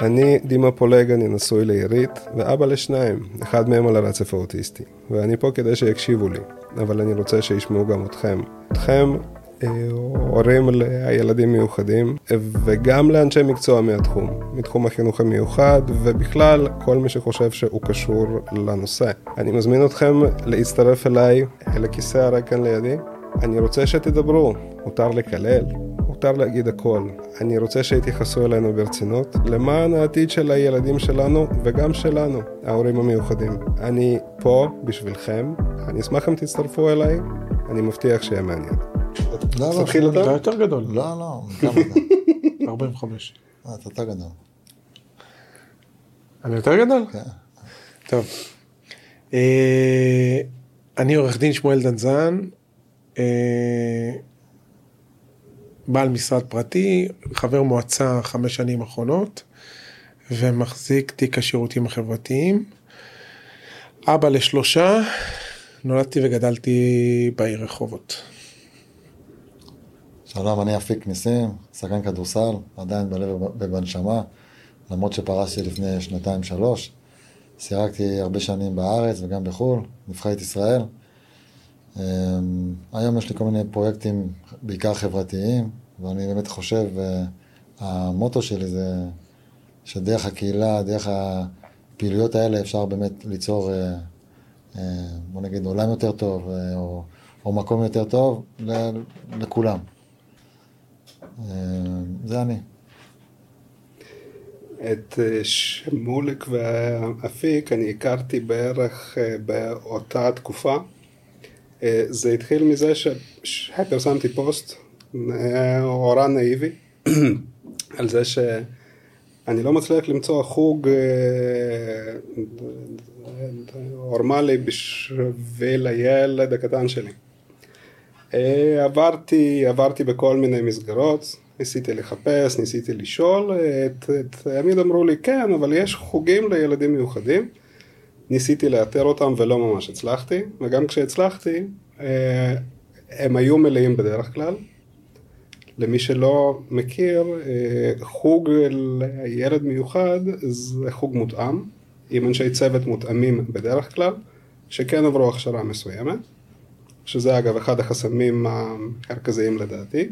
אני דימה פולג, אני נשוי לעירית, ואבא לשניים, אחד מהם על הרצף האוטיסטי. ואני פה כדי שיקשיבו לי, אבל אני רוצה שישמעו גם אתכם. אתכם, אה, הורים לילדים מיוחדים, וגם לאנשי מקצוע מהתחום, מתחום החינוך המיוחד, ובכלל, כל מי שחושב שהוא קשור לנושא. אני מזמין אתכם להצטרף אליי, אל הכיסא הריק כאן לידי. אני רוצה שתדברו, מותר לקלל, מותר להגיד הכל. אני רוצה שיתייחסו אלינו ברצינות, למען העתיד של הילדים שלנו וגם שלנו, ההורים המיוחדים. אני פה בשבילכם, אני אשמח אם תצטרפו אליי, אני מבטיח שיהיה מעניין. לא, לא, תתחיל אתה אתה? יותר גדול, לא, לא, כמה אתה? 45. אה, אתה יותר גדול. אני יותר גדול? כן. טוב. אה, אני עורך דין שמואל דנזן, אה, בעל משרד פרטי, חבר מועצה חמש שנים אחרונות, ומחזיק תיק השירותים החברתיים. אבא לשלושה, נולדתי וגדלתי בעיר רחובות. שלום, אני אפיק ניסים, שחקן כדורסל, עדיין בלב ובנשמה, למרות שפרשתי לפני שנתיים-שלוש. שיחקתי הרבה שנים בארץ וגם בחו"ל, נבחרת ישראל. אמ, היום יש לי כל מיני פרויקטים, בעיקר חברתיים, ואני באמת חושב, אה, המוטו שלי זה שדרך הקהילה, דרך הפעילויות האלה אפשר באמת ליצור, אה, אה, בוא נגיד, עולם יותר טוב, או, או מקום יותר טוב לכולם. אה, זה אני. את שמוליק ואפיק אני הכרתי בערך באותה תקופה. אה, זה התחיל מזה שפרסמתי פוסט, אה, הוראה נאיבי, על זה שאני לא מצליח למצוא חוג אה, נורמלי בשביל הילד הקטן שלי. אה, עברתי, עברתי בכל מיני מסגרות, ניסיתי לחפש, ניסיתי לשאול, אה, תמיד אמרו לי כן, אבל יש חוגים לילדים מיוחדים. ניסיתי לאתר אותם ולא ממש הצלחתי, וגם כשהצלחתי, אה, הם היו מלאים בדרך כלל. למי שלא מכיר, אה, חוג לילד מיוחד זה חוג מותאם, עם אנשי צוות מותאמים בדרך כלל, שכן עברו הכשרה מסוימת. שזה אגב אחד החסמים המרכזיים לדעתי,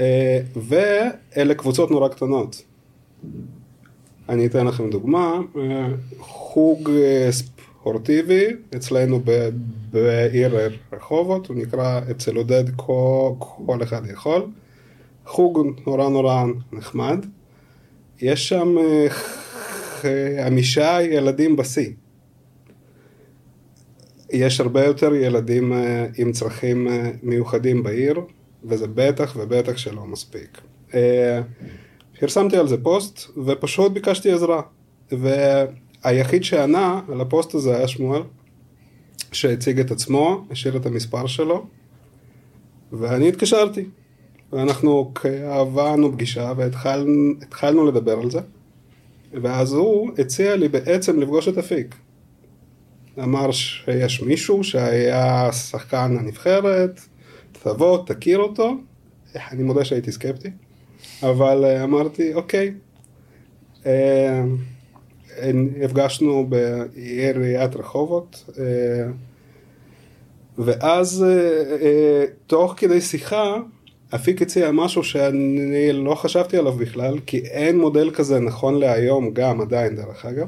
אה, ואלה קבוצות נורא קטנות. אני אתן לכם דוגמה, אה, חוג אה, ספורטיבי אצלנו ב- בעיר רחובות, הוא נקרא אצל עודד כל, כל אחד יכול, חוג נורא נורא נחמד, יש שם אה, חמישה ילדים בשיא. יש הרבה יותר ילדים אה, עם צרכים אה, מיוחדים בעיר, וזה בטח ובטח שלא מספיק. פרסמתי על זה פוסט, ופשוט ביקשתי עזרה. והיחיד שענה על הפוסט הזה היה שמואל, שהציג את עצמו, השאיר את המספר שלו, ואני התקשרתי. ואנחנו קבענו פגישה והתחלנו לדבר על זה, ואז הוא הציע לי בעצם לפגוש את אפיק. אמר שיש מישהו שהיה שחקן הנבחרת, תבוא, תכיר אותו. אני מודה שהייתי סקפטי, אבל אה, אמרתי, אוקיי. אה, הפגשנו בעיריית רחובות, אה, ואז אה, תוך כדי שיחה, אפיק הציע משהו שאני לא חשבתי עליו בכלל, כי אין מודל כזה נכון להיום, גם עדיין דרך אגב.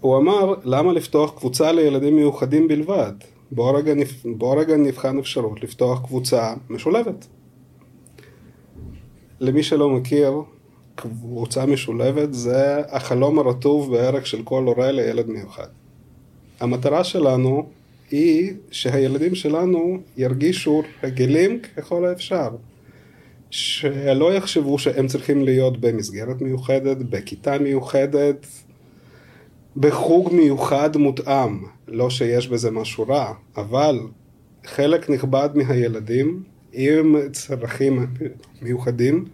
הוא אמר, למה לפתוח קבוצה לילדים מיוחדים בלבד? בוא רגע, נפ... בוא רגע נבחן אפשרות לפתוח קבוצה משולבת. למי שלא מכיר, קבוצה משולבת זה החלום הרטוב בערך של כל הורה לילד מיוחד. המטרה שלנו היא שהילדים שלנו ירגישו רגילים ככל האפשר. שלא יחשבו שהם צריכים להיות במסגרת מיוחדת, בכיתה מיוחדת, בחוג מיוחד מותאם, לא שיש בזה משהו רע, אבל חלק נכבד מהילדים עם צרכים מיוחדים,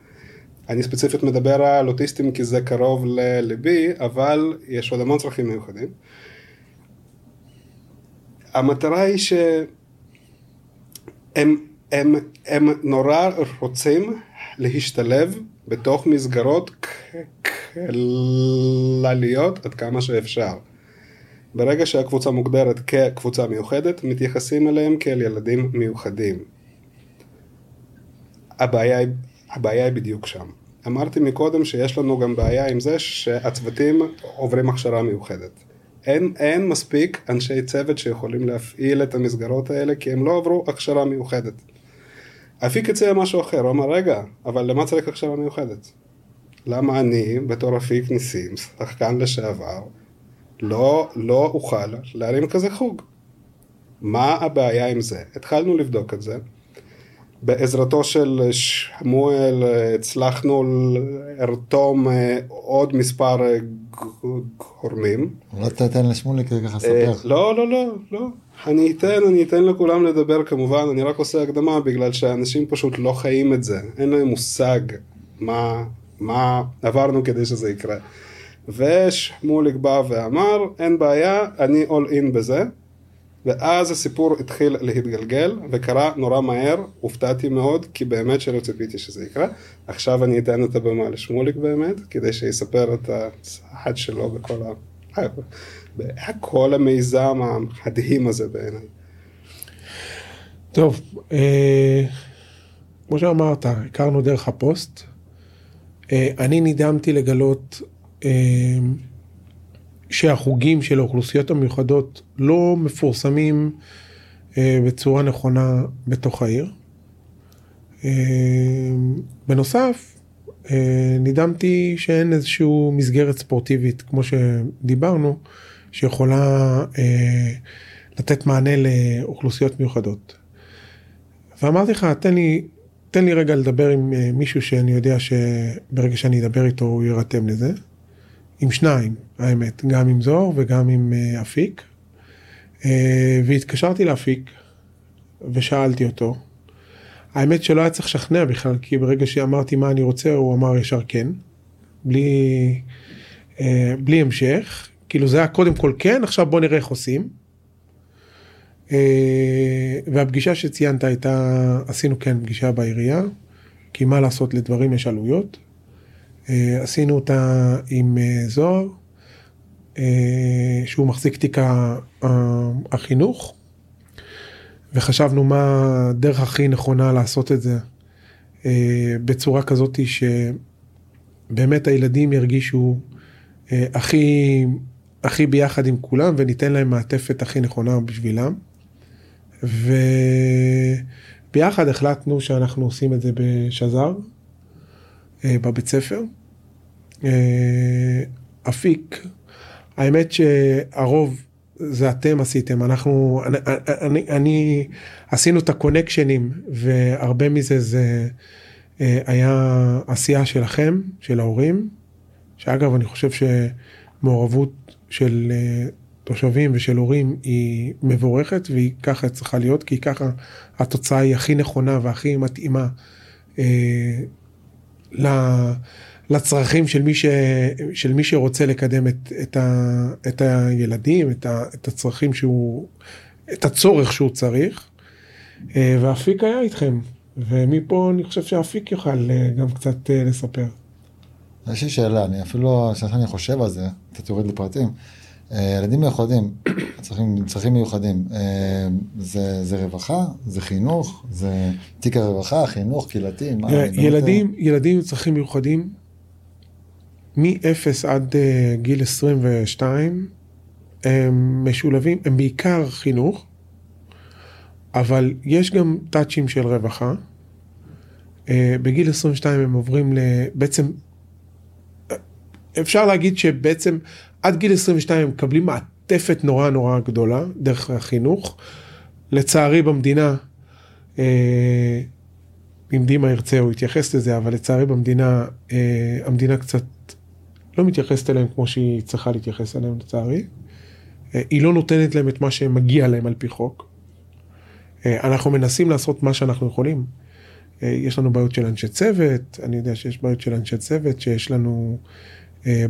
אני ספציפית מדבר על אוטיסטים כי זה קרוב לליבי, אבל יש עוד המון צרכים מיוחדים. המטרה היא שהם הם, הם נורא רוצים להשתלב בתוך מסגרות כלליות עד כמה שאפשר. ברגע שהקבוצה מוגדרת כקבוצה מיוחדת, מתייחסים אליהם כאל ילדים מיוחדים. הבעיה, היא- הבעיה היא בדיוק שם. אמרתי מקודם שיש לנו גם בעיה עם זה שהצוותים עוברים הכשרה מיוחדת. אין, אין מספיק אנשי צוות שיכולים להפעיל את המסגרות האלה כי הם לא עברו הכשרה מיוחדת. אפיק הציע משהו אחר, הוא אמר רגע, אבל למה צריך הכשרה מיוחדת? למה אני, בתור אפיק ניסים, שחקן לשעבר, לא, לא אוכל להרים כזה חוג? מה הבעיה עם זה? התחלנו לבדוק את זה. בעזרתו של שמואל אה, הצלחנו לרתום אה, עוד מספר אה, גורמים. אולי תתן לשמוליק ככה לספר. לא, לא, לא, לא. אני אתן, אני אתן לכולם לדבר כמובן, אני רק עושה הקדמה בגלל שאנשים פשוט לא חיים את זה. אין להם מושג מה, מה עברנו כדי שזה יקרה. ושמוליק בא ואמר, אין בעיה, אני all in בזה. ואז הסיפור התחיל להתגלגל, וקרה נורא מהר, הופתעתי מאוד, כי באמת שלא ציפיתי שזה יקרה. עכשיו אני אתן את הבמה לשמוליק באמת, כדי שיספר את הצעד שלו בכל ה... בכל המיזם המדהים הזה בעיניי. טוב, אה, כמו שאמרת, הכרנו דרך הפוסט. אה, אני נדהמתי לגלות אה, שהחוגים של האוכלוסיות המיוחדות לא מפורסמים אה, בצורה נכונה בתוך העיר. אה, בנוסף, אה, נדהמתי שאין איזושהי מסגרת ספורטיבית, כמו שדיברנו, שיכולה אה, לתת מענה לאוכלוסיות מיוחדות. ואמרתי לך, תן לי, תן לי רגע לדבר עם אה, מישהו שאני יודע שברגע שאני אדבר איתו הוא יירתם לזה. עם שניים, האמת, גם עם זוהר וגם עם אה, אפיק. אה, והתקשרתי לאפיק ושאלתי אותו. האמת שלא היה צריך לשכנע בכלל, כי ברגע שאמרתי מה אני רוצה, הוא אמר ישר כן. בלי, אה, בלי המשך. כאילו זה היה קודם כל כן, עכשיו בוא נראה איך עושים. והפגישה שציינת הייתה, עשינו כן פגישה בעירייה, כי מה לעשות, לדברים יש עלויות. עשינו אותה עם זוהר, שהוא מחזיק תיק החינוך, וחשבנו מה הדרך הכי נכונה לעשות את זה אה, בצורה כזאת שבאמת הילדים ירגישו אה, הכי, הכי ביחד עם כולם וניתן להם מעטפת הכי נכונה בשבילם. וביחד החלטנו שאנחנו עושים את זה בשזר, אה, בבית ספר. אה, אפיק, האמת שהרוב זה אתם עשיתם, אנחנו, אני, אני, אני עשינו את הקונקשנים והרבה מזה זה אה, היה עשייה שלכם, של ההורים, שאגב אני חושב שמעורבות של אה, תושבים ושל הורים היא מבורכת והיא ככה צריכה להיות, כי ככה התוצאה היא הכי נכונה והכי מתאימה אה, לצרכים של מי, ש, של מי שרוצה לקדם את, את, ה, את הילדים, את, ה, את הצרכים שהוא, את הצורך שהוא צריך. אה, ואפיק היה איתכם, ומפה אני חושב שאפיק יוכל אה, גם קצת אה, לספר. יש לי שאלה, אני אפילו, כשאני חושב על זה, קצת יורד לפרטים. ילדים מיוחדים, צרכים, צרכים מיוחדים, זה, זה רווחה, זה חינוך, זה תיק הרווחה, חינוך, קהילתי, מה? לא ילדים, ילדים עם צרכים מיוחדים, מ-0 עד uh, גיל 22, הם משולבים, הם בעיקר חינוך, אבל יש גם טאצ'ים של רווחה. Uh, בגיל 22 הם עוברים ל... בעצם, אפשר להגיד שבעצם עד גיל 22 הם מקבלים מעטפת נורא נורא גדולה דרך החינוך. לצערי במדינה, אה, אם דימה ירצה הוא יתייחס לזה, אבל לצערי במדינה, אה, המדינה קצת לא מתייחסת אליהם כמו שהיא צריכה להתייחס אליהם לצערי. אה, היא לא נותנת להם את מה שמגיע להם על פי חוק. אה, אנחנו מנסים לעשות מה שאנחנו יכולים. אה, יש לנו בעיות של אנשי צוות, אני יודע שיש בעיות של אנשי צוות שיש לנו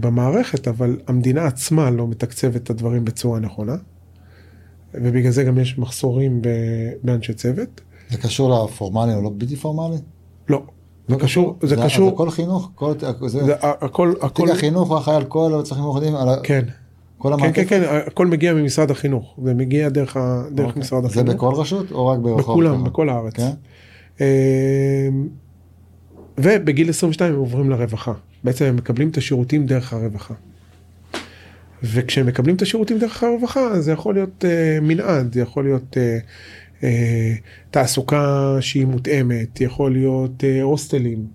במערכת, אבל המדינה עצמה לא מתקצבת את הדברים בצורה נכונה. ובגלל זה גם יש מחסורים באנשי צוות. זה קשור לפורמלי או לא בלתי פורמלי? לא. זה קשור, זה זה קשור, הכל חינוך, כל, זה, זה הכל, הכל, תיק החינוך הוא אחראי על כל הצרכים המיוחדים, על כן, כל כן, המעטפת. כן, כן, הכל מגיע ממשרד החינוך, זה מגיע דרך ה- דרך אוקיי. משרד זה החינוך. בכל רשות או רק ברחוב? בכולם, ככה? בכל הארץ. כן? אה, ובגיל 22 הם עוברים לרווחה. בעצם הם מקבלים את השירותים דרך הרווחה. וכשהם מקבלים את השירותים דרך הרווחה, זה יכול להיות אה, מנעד, זה יכול להיות אה, תעסוקה שהיא מותאמת, יכול להיות אה, הוסטלים,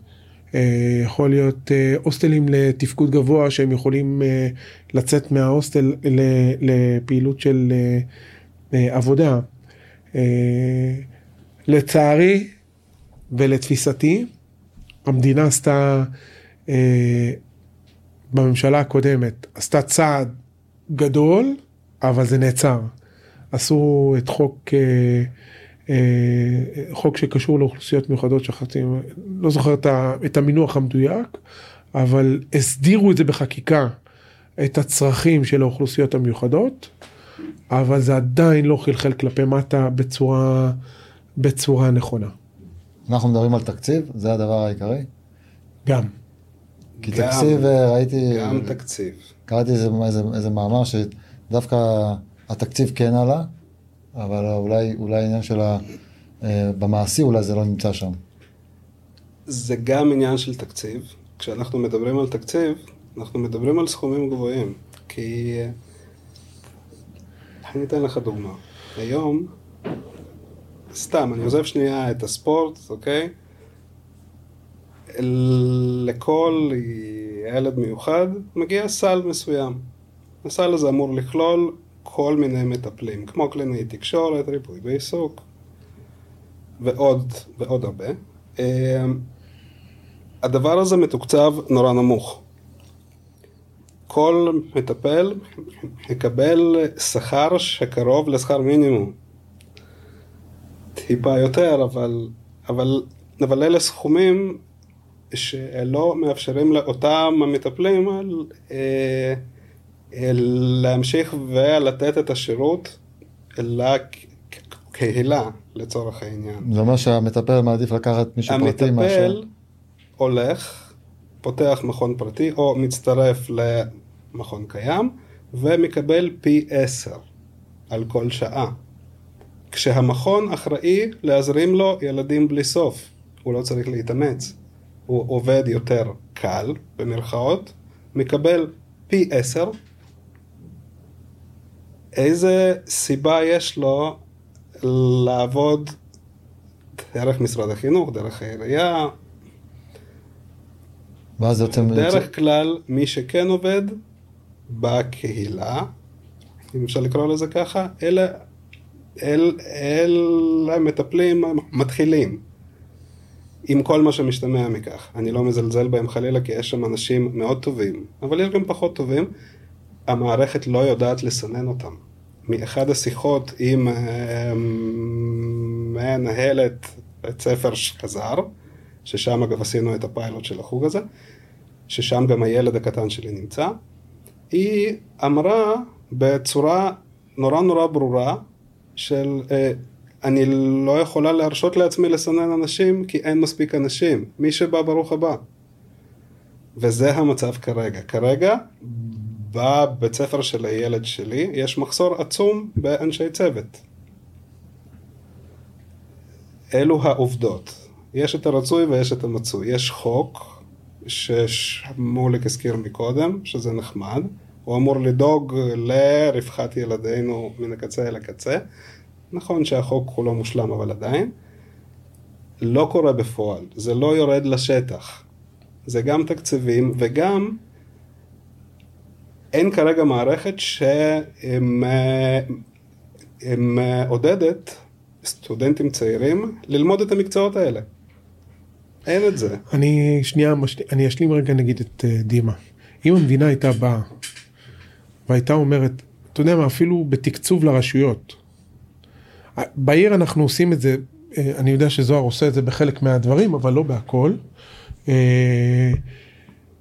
אה, יכול להיות אה, הוסטלים לתפקוד גבוה שהם יכולים אה, לצאת מההוסטל לפעילות של אה, אה, עבודה. אה, לצערי ולתפיסתי, המדינה עשתה, אה, בממשלה הקודמת, עשתה צעד גדול, אבל זה נעצר. עשו את חוק, אה, אה, חוק שקשור לאוכלוסיות מיוחדות, שכחתי, לא זוכר את, ה, את המינוח המדויק, אבל הסדירו את זה בחקיקה, את הצרכים של האוכלוסיות המיוחדות, אבל זה עדיין לא חלחל כלפי מטה בצורה, בצורה נכונה. אנחנו מדברים על תקציב, זה הדבר העיקרי. גם. כי גם- תקציב, אה, ראיתי, גם תקציב. קראתי איזה, איזה, איזה מאמר שדווקא התקציב כן עלה, אבל אולי, אולי העניין של ה... אה, במעשי אולי זה לא נמצא שם. זה גם עניין של תקציב. כשאנחנו מדברים על תקציב, אנחנו מדברים על סכומים גבוהים. כי... אה, אני אתן לך דוגמה. היום, סתם, אני עוזב שנייה את הספורט, אוקיי? לכל ילד מיוחד מגיע סל מסוים. הסל הזה אמור לכלול כל מיני מטפלים, כמו קלינאי תקשורת, ריפוי בעיסוק, ועוד, ועוד הרבה. אה, הדבר הזה מתוקצב נורא נמוך. כל מטפל יקבל שכר שקרוב לשכר מינימום. טיפה יותר, אבל, אבל, אבל אלה סכומים שלא מאפשרים לאותם המטפלים אה, אה, להמשיך ולתת את השירות לקהילה, לצורך העניין. זה אומר שהמטפל מעדיף לקחת מישהו פרטי מאשר... המטפל הולך, פותח מכון פרטי או מצטרף למכון קיים ומקבל פי עשר על כל שעה. כשהמכון אחראי להזרים לו ילדים בלי סוף, הוא לא צריך להתאמץ. הוא עובד יותר קל, במרכאות, מקבל פי עשר. איזה סיבה יש לו לעבוד דרך משרד החינוך, דרך העירייה, ואז יוצא... בדרך כלל מי שכן עובד בקהילה, אם אפשר לקרוא לזה ככה, אלה, אל, אלה מטפלים מתחילים, עם כל מה שמשתמע מכך. אני לא מזלזל בהם חלילה, כי יש שם אנשים מאוד טובים, אבל יש גם פחות טובים. המערכת לא יודעת לסנן אותם. מאחד השיחות עם אה, מנהלת בית ספר שחזר, ששם אגב עשינו את הפיילוט של החוג הזה, ששם גם הילד הקטן שלי נמצא, היא אמרה בצורה נורא נורא ברורה של אה, אני לא יכולה להרשות לעצמי לסנן אנשים כי אין מספיק אנשים, מי שבא ברוך הבא. וזה המצב כרגע. כרגע בבית ספר של הילד שלי יש מחסור עצום באנשי צוות. אלו העובדות. יש את הרצוי ויש את המצוי. יש חוק ששמוליק הזכיר מקודם, שזה נחמד. הוא אמור לדאוג לרווחת ילדינו מן הקצה אל הקצה. נכון שהחוק הוא לא מושלם, אבל עדיין. לא קורה בפועל, זה לא יורד לשטח. זה גם תקציבים וגם אין כרגע מערכת שמעודדת סטודנטים צעירים ללמוד את המקצועות האלה. אין את זה. אני שנייה. אני אשלים רגע נגיד את uh, דימה. אם המדינה הייתה באה והייתה אומרת, אתה יודע מה, אפילו בתקצוב לרשויות. בעיר אנחנו עושים את זה, אה, אני יודע שזוהר עושה את זה בחלק מהדברים, אבל לא בהכל. אה,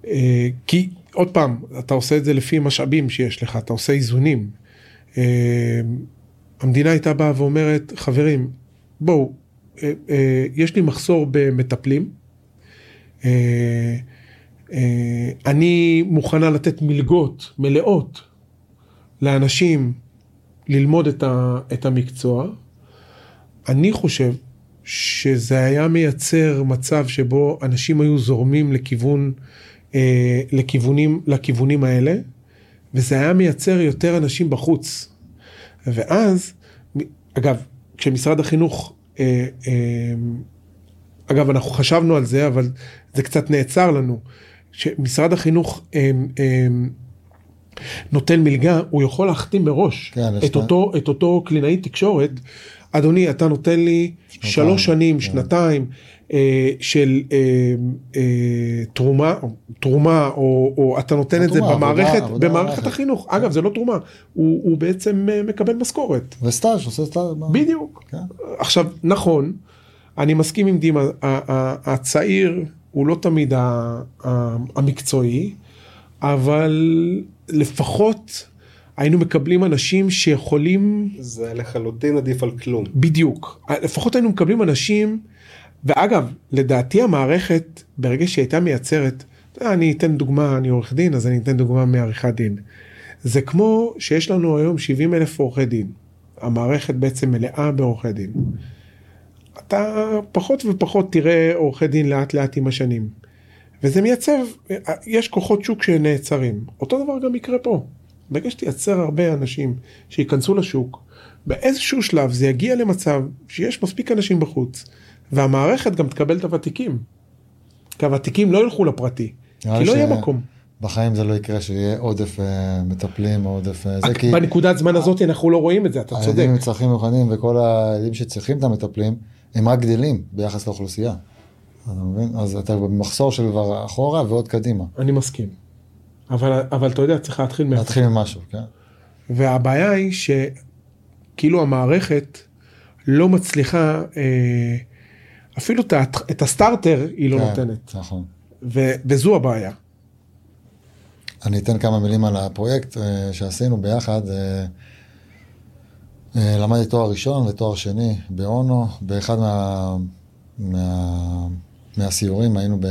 אה, כי עוד פעם, אתה עושה את זה לפי משאבים שיש לך, אתה עושה איזונים. המדינה הייתה באה ואומרת, חברים, בואו, יש לי מחסור במטפלים, אה, אני מוכנה לתת מלגות מלאות לאנשים ללמוד את, ה, את המקצוע. אני חושב שזה היה מייצר מצב שבו אנשים היו זורמים לכיוון, אה, לכיוונים, לכיוונים האלה, וזה היה מייצר יותר אנשים בחוץ. ואז, אגב, כשמשרד החינוך, אה, אה, אגב, אנחנו חשבנו על זה, אבל זה קצת נעצר לנו. כשמשרד החינוך אה, אה, נותן מלגה, הוא יכול להחתים מראש כן, את, אותו, את אותו קלינאי תקשורת. אדוני, אתה נותן לי שנתיים, שלוש שנים, כן. שנתיים אה, של אה, אה, תרומה, תרומה, או, או אתה נותן את זה במערכת, עבודה, במערכת עבודה החינוך. כן. אגב, זה לא תרומה, הוא, הוא בעצם אה, מקבל משכורת. וסטאז', עושה סטאז'. בדיוק. כן. עכשיו, נכון, אני מסכים עם דימה, הצעיר הוא לא תמיד המקצועי, אבל לפחות היינו מקבלים אנשים שיכולים... זה לחלוטין עדיף על כלום. בדיוק. לפחות היינו מקבלים אנשים, ואגב, לדעתי המערכת, ברגע שהיא הייתה מייצרת, אני אתן דוגמה, אני עורך דין, אז אני אתן דוגמה מעריכת דין. זה כמו שיש לנו היום 70 אלף עורכי דין. המערכת בעצם מלאה בעורכי דין. אתה פחות ופחות תראה עורכי דין לאט לאט עם השנים. וזה מייצב, יש כוחות שוק שנעצרים. אותו דבר גם יקרה פה. ברגע שתייצר הרבה אנשים שייכנסו לשוק, באיזשהו שלב זה יגיע למצב שיש מספיק אנשים בחוץ, והמערכת גם תקבל את הוותיקים. כי הוותיקים לא ילכו לפרטי, כי לא יהיה מקום. בחיים זה לא יקרה שיהיה עודף אה, מטפלים, עודף אה, זה כי... בנקודת זמן הזאת אנחנו לא רואים את זה, אתה צודק. הילדים עם צרכים מיוחדים וכל הילדים שצריכים את המטפלים, הם רק גדלים ביחס לאוכלוסייה. אתה מבין? אז אתה במחסור של כבר אחורה ועוד קדימה. אני מסכים. אבל, אבל אתה יודע, צריך להתחיל מאיפה. להתחיל ממשהו, כן. והבעיה היא שכאילו המערכת לא מצליחה, אה, אפילו את, את הסטארטר היא לא כן, נותנת. נכון. ו, וזו הבעיה. אני אתן כמה מילים על הפרויקט אה, שעשינו ביחד. אה, אה, למדתי תואר ראשון ותואר שני באונו, באחד מה, מה, מהסיורים היינו ב,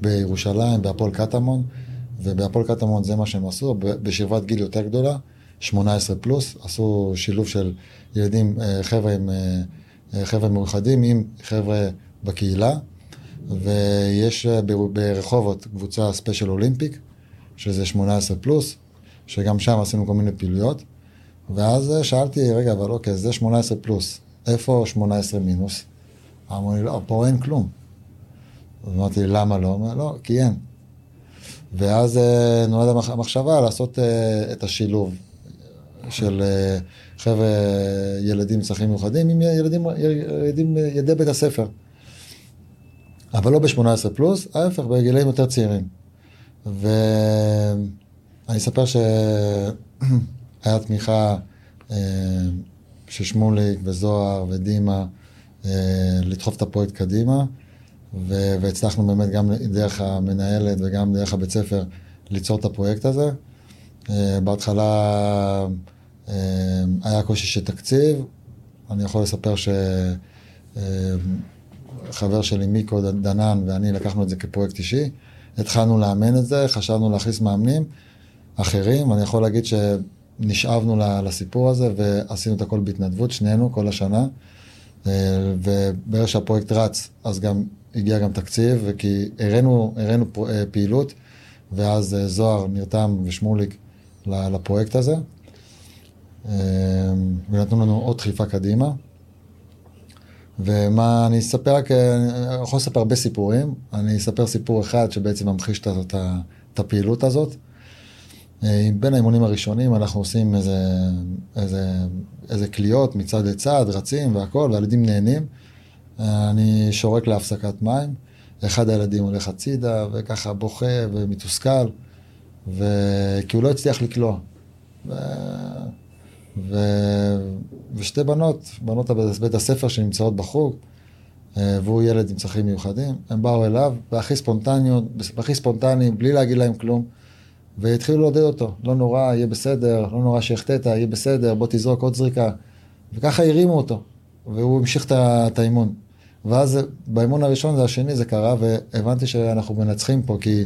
בירושלים, בהפועל קטמון. ובהפועל קטמון זה מה שהם עשו, בשכבת גיל יותר גדולה, 18 פלוס, עשו שילוב של ילדים, אה, חבר'ה עם, אה, אה, חבר'ה מיוחדים עם חבר'ה בקהילה, ויש ברחובות קבוצה Special Olympic, שזה 18 פלוס, שגם שם עשינו כל מיני פעילויות, ואז שאלתי, רגע, אבל אוקיי, זה 18 פלוס, איפה 18 מינוס? אמרו לי, לא, פה אין כלום. אמרתי, למה לא? לא, כי אין. ואז אה, נולד המחשבה לעשות אה, את השילוב של אה, חבר'ה, ילדים עם צרכים מיוחדים עם ילדים, ילדים, ילדי בית הספר. אבל לא ב-18 פלוס, ההפך, בגילאים יותר צעירים. ואני אספר שהיה תמיכה של שמוליק וזוהר ודימה לדחוף את הפרויקט קדימה. ו- והצלחנו באמת גם דרך המנהלת וגם דרך הבית ספר ליצור את הפרויקט הזה. Uh, בהתחלה uh, היה קושי של תקציב, אני יכול לספר שחבר uh, שלי מיקו דנן ואני לקחנו את זה כפרויקט אישי, התחלנו לאמן את זה, חשבנו להכניס מאמנים אחרים, אני יכול להגיד שנשאבנו לסיפור הזה ועשינו את הכל בהתנדבות, שנינו, כל השנה. וברגע שהפרויקט רץ, אז גם הגיע גם תקציב, כי הראינו, הראינו אה, פעילות, ואז אה, זוהר נרתם ושמוליק לפרויקט הזה, אה, ונתנו לנו עוד דחיפה קדימה. ומה אני אספר, רק, אני יכול לספר הרבה סיפורים, אני אספר סיפור אחד שבעצם ממחיש את הפעילות הזאת. בין האימונים הראשונים אנחנו עושים איזה, איזה, איזה קליעות מצד לצד, רצים והכל, והילדים נהנים. אני שורק להפסקת מים, אחד הילדים הולך הצידה וככה בוכה ומתוסכל, ו... כי הוא לא הצליח לקלוע. ו... ו... ושתי בנות, בנות בית הספר שנמצאות בחוג, אה, והוא ילד עם צרכים מיוחדים, הם באו אליו, והכי ספונטניות, הכי ספונטני, בלי להגיד להם כלום, והתחילו לעודד אותו, לא נורא, יהיה בסדר, לא נורא שהחטאת, יהיה בסדר, בוא תזרוק עוד זריקה, וככה הרימו אותו, והוא המשיך את האימון. ואז באימון הראשון זה השני זה קרה, והבנתי שאנחנו מנצחים פה, כי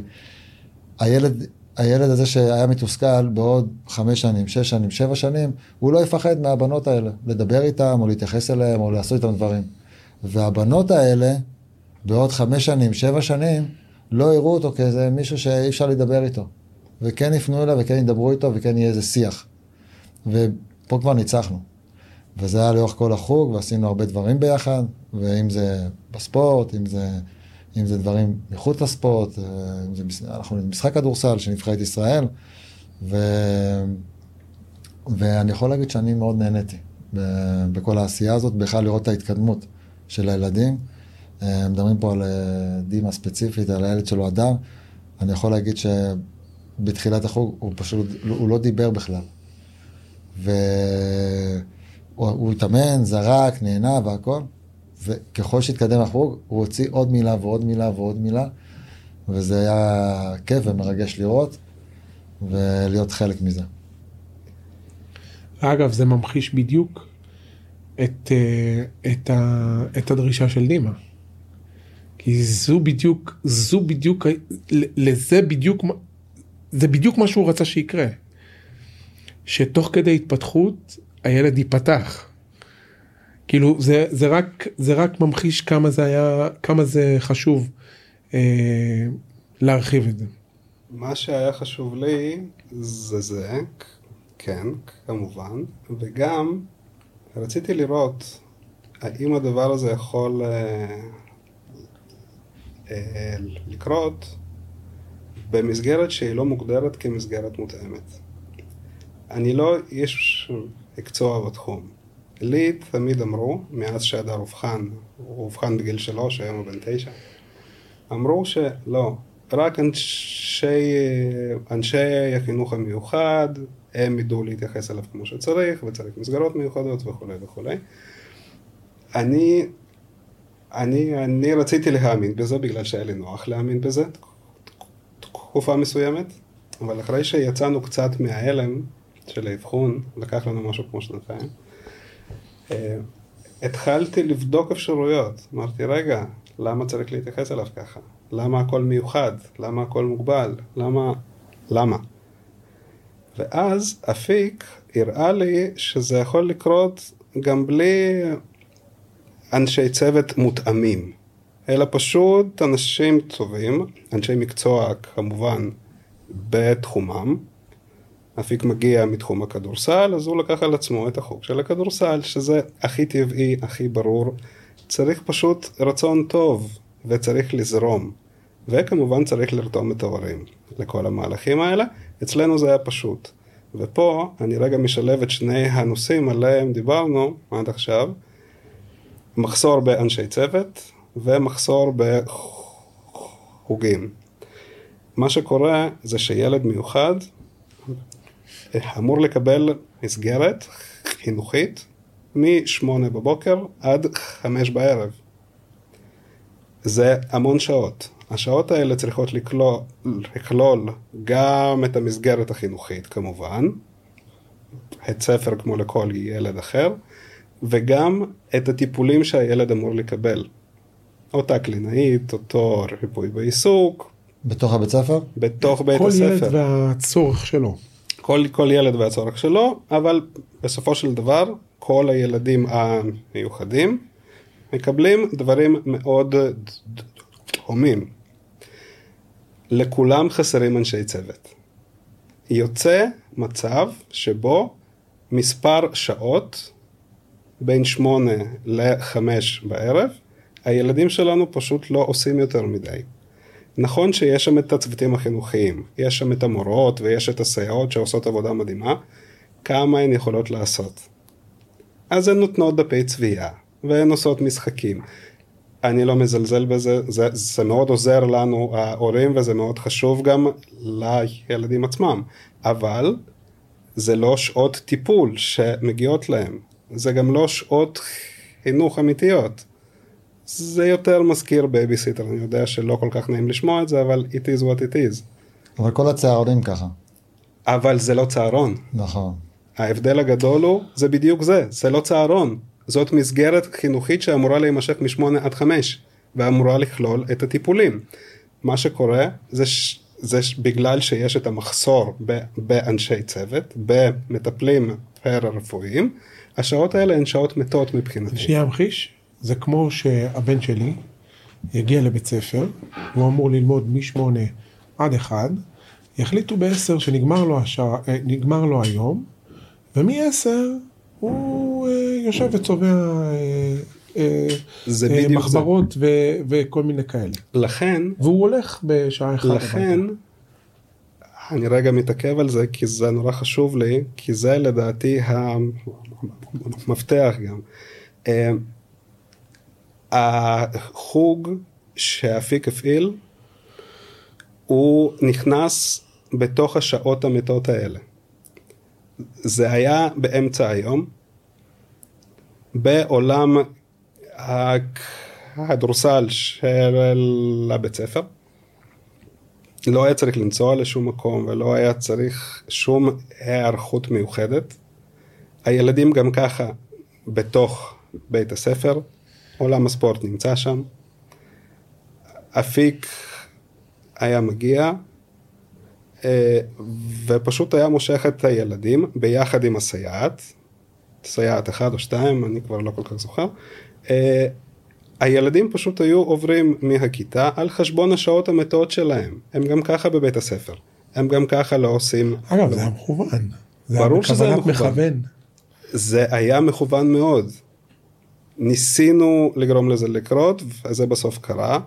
הילד, הילד הזה שהיה מתוסכל בעוד חמש שנים, שש שנים, שבע שנים, הוא לא יפחד מהבנות האלה, לדבר איתם, או להתייחס אליהם, או לעשות איתם דברים. והבנות האלה, בעוד חמש שנים, שבע שנים, לא יראו אותו כאיזה מישהו שאי אפשר לדבר איתו. וכן יפנו אליו, וכן ידברו איתו, וכן יהיה איזה שיח. ופה כבר ניצחנו. וזה היה לאורך כל החוג, ועשינו הרבה דברים ביחד, ואם זה בספורט, אם זה, אם זה דברים מחוץ לספורט, אה, אם זה, אנחנו במשחק כדורסל של נבחרת ישראל, ו, ואני יכול להגיד שאני מאוד נהניתי בכל העשייה הזאת, בכלל לראות את ההתקדמות של הילדים. אה, מדברים פה על אה, דימה ספציפית, על הילד שלו אדם. אני יכול להגיד שבתחילת החוג הוא פשוט, הוא לא דיבר בכלל. והוא התאמן, זרק, נהנה והכל. וככל שהתקדם החוג, הוא הוציא עוד מילה ועוד מילה ועוד מילה. וזה היה כיף ומרגש לראות ולהיות חלק מזה. אגב, זה ממחיש בדיוק את, אה, את, ה, את הדרישה של דימה. כי זו בדיוק, זו בדיוק, לזה בדיוק, זה בדיוק מה שהוא רצה שיקרה. שתוך כדי התפתחות הילד ייפתח. כאילו זה, זה, רק, זה רק ממחיש כמה זה היה, כמה זה חשוב אה, להרחיב את זה. מה שהיה חשוב לי זה זה, כן, כמובן, וגם רציתי לראות האם הדבר הזה יכול אה, אה, לקרות במסגרת שהיא לא מוגדרת כמסגרת מותאמת. אני לא איש מקצוע בתחום. לי תמיד אמרו, מאז שהדר אובחן, הוא אובחן בגיל שלוש, היום הוא בן תשע, אמרו שלא, רק אנשי, אנשי החינוך המיוחד, הם ידעו להתייחס אליו כמו שצריך, וצריך מסגרות מיוחדות וכולי וכולי. אני אני, אני רציתי להאמין בזה בגלל שהיה לי נוח להאמין בזה תקופה מסוימת, אבל אחרי שיצאנו קצת מההלם של האבחון, לקח לנו משהו כמו שנתיים, אה, התחלתי לבדוק אפשרויות. אמרתי, רגע, למה צריך להתייחס אליו ככה? למה הכל מיוחד? למה הכל מוגבל? למה? למה? ואז אפיק הראה לי שזה יכול לקרות גם בלי אנשי צוות מותאמים, אלא פשוט אנשים טובים, אנשי מקצוע כמובן בתחומם. אפיק מגיע מתחום הכדורסל, אז הוא לקח על עצמו את החוג של הכדורסל, שזה הכי טבעי, הכי ברור. צריך פשוט רצון טוב, וצריך לזרום. וכמובן צריך לרתום את ההורים לכל המהלכים האלה. אצלנו זה היה פשוט. ופה אני רגע משלב את שני הנושאים עליהם דיברנו עד עכשיו. מחסור באנשי צוות ומחסור בחוגים. מה שקורה זה שילד מיוחד אמור לקבל מסגרת חינוכית מ-8 בבוקר עד 5 בערב. זה המון שעות. השעות האלה צריכות לכלול, לכלול גם את המסגרת החינוכית כמובן, בית ספר כמו לכל ילד אחר, וגם את הטיפולים שהילד אמור לקבל. אותה קלינאית, אותו ריפוי בעיסוק. בתוך הבית ספר? בתוך בית כל הספר. ילד והצורך שלו. כל, כל ילד והצורך שלו, אבל בסופו של דבר כל הילדים המיוחדים מקבלים דברים מאוד דומים. לכולם חסרים אנשי צוות. יוצא מצב שבו מספר שעות בין שמונה לחמש בערב, הילדים שלנו פשוט לא עושים יותר מדי. נכון שיש שם את הצוותים החינוכיים, יש שם את המורות ויש את הסייעות שעושות עבודה מדהימה, כמה הן יכולות לעשות. אז הן נותנות דפי צביעה, והן עושות משחקים. אני לא מזלזל בזה, זה, זה מאוד עוזר לנו ההורים וזה מאוד חשוב גם לילדים עצמם, אבל זה לא שעות טיפול שמגיעות להם, זה גם לא שעות חינוך אמיתיות. זה יותר מזכיר בייביסיטר, אני יודע שלא כל כך נעים לשמוע את זה, אבל it is what it is. אבל כל הצהרונים ככה. אבל זה לא צהרון. נכון. ההבדל הגדול הוא, זה בדיוק זה, זה לא צהרון. זאת מסגרת חינוכית שאמורה להימשך משמונה עד חמש, ואמורה לכלול את הטיפולים. מה שקורה זה, ש... זה ש... בגלל שיש את המחסור ב... באנשי צוות, במטפלים פרה-רפואיים, השעות האלה הן שעות מתות מבחינתי. שנייה אמחיש, זה כמו שהבן שלי יגיע לבית ספר, הוא אמור ללמוד משמונה עד אחד, יחליטו בעשר שנגמר לו, השע... אה, נגמר לו היום, ומעשר הוא אה, יושב וצובע אה, אה, זה. מחברות ו... וכל מיני כאלה. לכן, והוא הולך בשעה אחת. לכן, הביתה. אני רגע מתעכב על זה כי זה נורא חשוב לי, כי זה לדעתי המפתח גם. החוג שאפיק הפעיל, הוא נכנס בתוך השעות המתות האלה. זה היה באמצע היום, בעולם הכדורסל של הבית ספר. לא היה צריך לנסוע לשום מקום ולא היה צריך שום היערכות מיוחדת. הילדים גם ככה בתוך בית הספר, עולם הספורט נמצא שם. אפיק היה מגיע אה, ופשוט היה מושך את הילדים ביחד עם הסייעת, סייעת אחד או שתיים, אני כבר לא כל כך זוכר. אה, הילדים פשוט היו עוברים מהכיתה על חשבון השעות המתות שלהם. הם גם ככה בבית הספר. הם גם ככה לא עושים... אגב, זה היה מכוון. זה ברור שזה היה מכוון. מכוון. זה היה מכוון מאוד. ניסינו לגרום לזה לקרות, וזה בסוף קרה.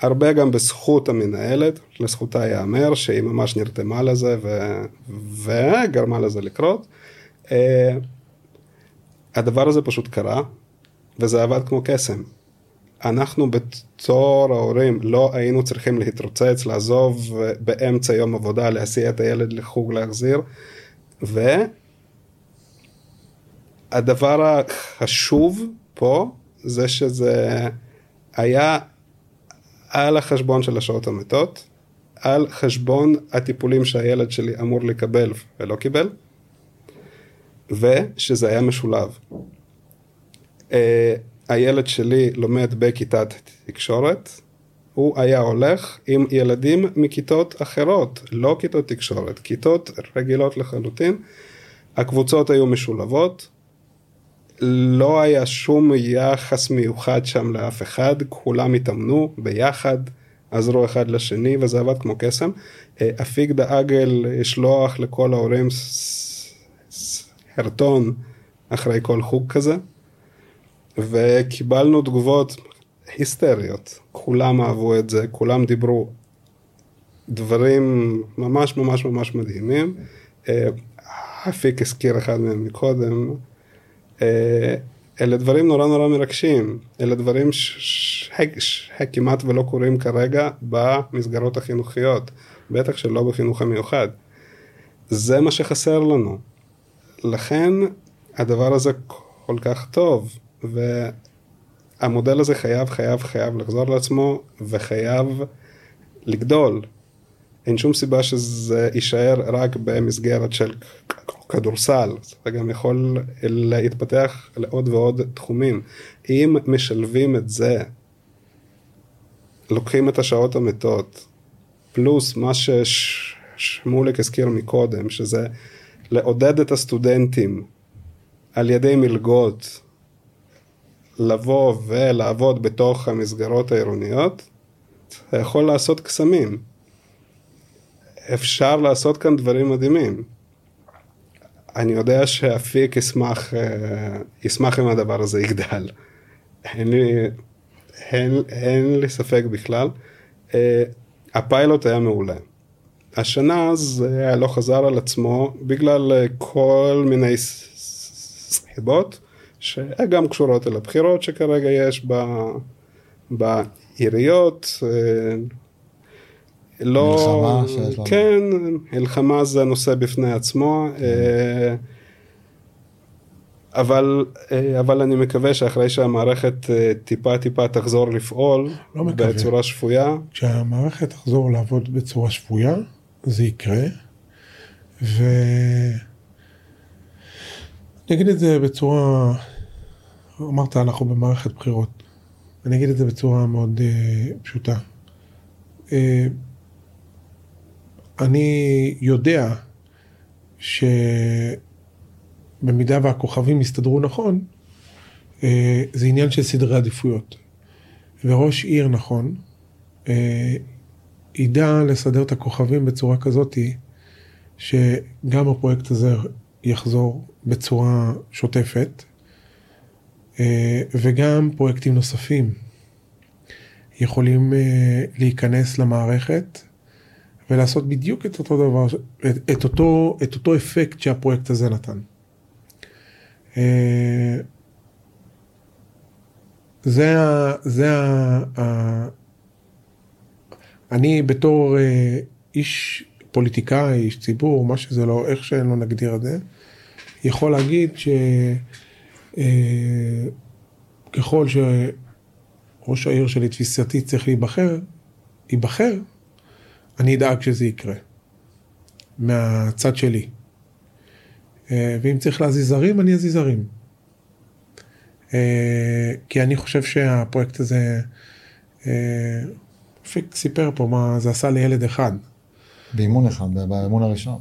הרבה גם בזכות המנהלת, לזכותה ייאמר שהיא ממש נרתמה לזה ו... וגרמה לזה לקרות. אה, הדבר הזה פשוט קרה, וזה עבד כמו קסם. אנחנו בתור ההורים לא היינו צריכים להתרוצץ, לעזוב אה, באמצע יום עבודה, להסיע את הילד לחוג להחזיר, והדבר החשוב פה זה שזה היה על החשבון של השעות המתות, על חשבון הטיפולים שהילד שלי אמור לקבל ולא קיבל, ושזה היה משולב. Uh, הילד שלי לומד בכיתת תקשורת, הוא היה הולך עם ילדים מכיתות אחרות, לא כיתות תקשורת, כיתות רגילות לחלוטין. הקבוצות היו משולבות, לא היה שום יחס מיוחד שם לאף אחד, כולם התאמנו ביחד, עזרו אחד לשני וזה עבד כמו קסם. אה, אפיק דאג לשלוח לכל ההורים סרטון אחרי כל חוג כזה, וקיבלנו תגובות היסטריות, כולם אהבו את זה, כולם דיברו דברים ממש ממש ממש מדהימים. אה, אפיק הזכיר אחד מהם מקודם. אה, אלה דברים נורא נורא מרגשים, אלה דברים שכמעט ולא קורים כרגע במסגרות החינוכיות, בטח שלא בחינוך המיוחד. זה מה שחסר לנו. לכן הדבר הזה כל כך טוב, והמודל הזה חייב, חייב, חייב לחזור לעצמו, וחייב לגדול. אין שום סיבה שזה יישאר רק במסגרת של כדורסל, זה גם יכול להתפתח לעוד ועוד תחומים. אם משלבים את זה, לוקחים את השעות המתות, פלוס מה ששמוליק הזכיר מקודם, שזה לעודד את הסטודנטים על ידי מלגות לבוא ולעבוד בתוך המסגרות העירוניות, אתה יכול לעשות קסמים. אפשר לעשות כאן דברים מדהימים. אני יודע שאפיק ישמח, אה, ישמח אם הדבר הזה יגדל. אין לי, אין, אין לי ספק בכלל. אה, הפיילוט היה מעולה. השנה זה לא חזר על עצמו בגלל אה, כל מיני סיבות שגם קשורות אל הבחירות שכרגע יש ב, בעיריות. לא... מלחמה שיש לנו. כן, מלחמה זה נושא בפני עצמו. אה, אבל, אה, אבל אני מקווה שאחרי שהמערכת אה, טיפה טיפה תחזור לפעול לא מקווה. בצורה שפויה, כשהמערכת תחזור לעבוד בצורה שפויה, זה יקרה. ו... אני אגיד את זה בצורה אמרת, אנחנו במערכת בחירות. אני אגיד את זה בצורה מאוד uh, פשוטה. Uh, אני יודע שבמידה והכוכבים יסתדרו נכון, uh, זה עניין של סדרי עדיפויות. וראש עיר נכון, uh, ידע לסדר את הכוכבים בצורה כזאתי, שגם הפרויקט הזה יחזור בצורה שוטפת, אה, וגם פרויקטים נוספים יכולים אה, להיכנס למערכת ולעשות בדיוק את אותו דבר, את, את, אותו, את אותו אפקט שהפרויקט הזה נתן. אה, זה ה... זה ה... אני בתור איש פוליטיקאי, איש ציבור, מה שזה לא, איך שלא נגדיר את זה, יכול להגיד שככל אה, שראש העיר שלי תפיסתי צריך להיבחר, ייבחר, אני אדאג שזה יקרה. מהצד שלי. אה, ואם צריך להזיז ערים, אני אזיז ערים. אה, כי אני חושב שהפרויקט הזה, אפיק סיפר פה מה זה עשה לילד אחד. באימון אחד, באימון הראשון.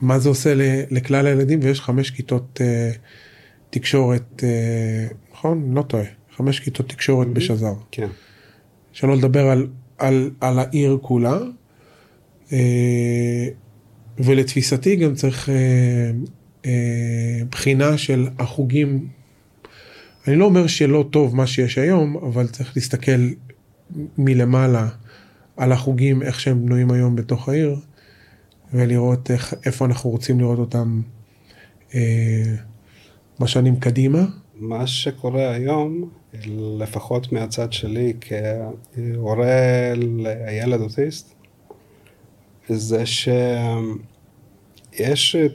מה זה עושה לכלל הילדים, ויש חמש כיתות אה, תקשורת, אה, נכון? לא טועה, חמש כיתות תקשורת. בשזר. כן. שלא לדבר על, על, על העיר כולה. אה, ולתפיסתי גם צריך אה, אה, בחינה של החוגים. אני לא אומר שלא טוב מה שיש היום, אבל צריך להסתכל מלמעלה על החוגים, איך שהם בנויים היום בתוך העיר. ולראות איך, איפה אנחנו רוצים לראות אותם אה, בשנים קדימה. מה שקורה היום, לפחות מהצד שלי כהורה לילד אוטיסט, זה שיש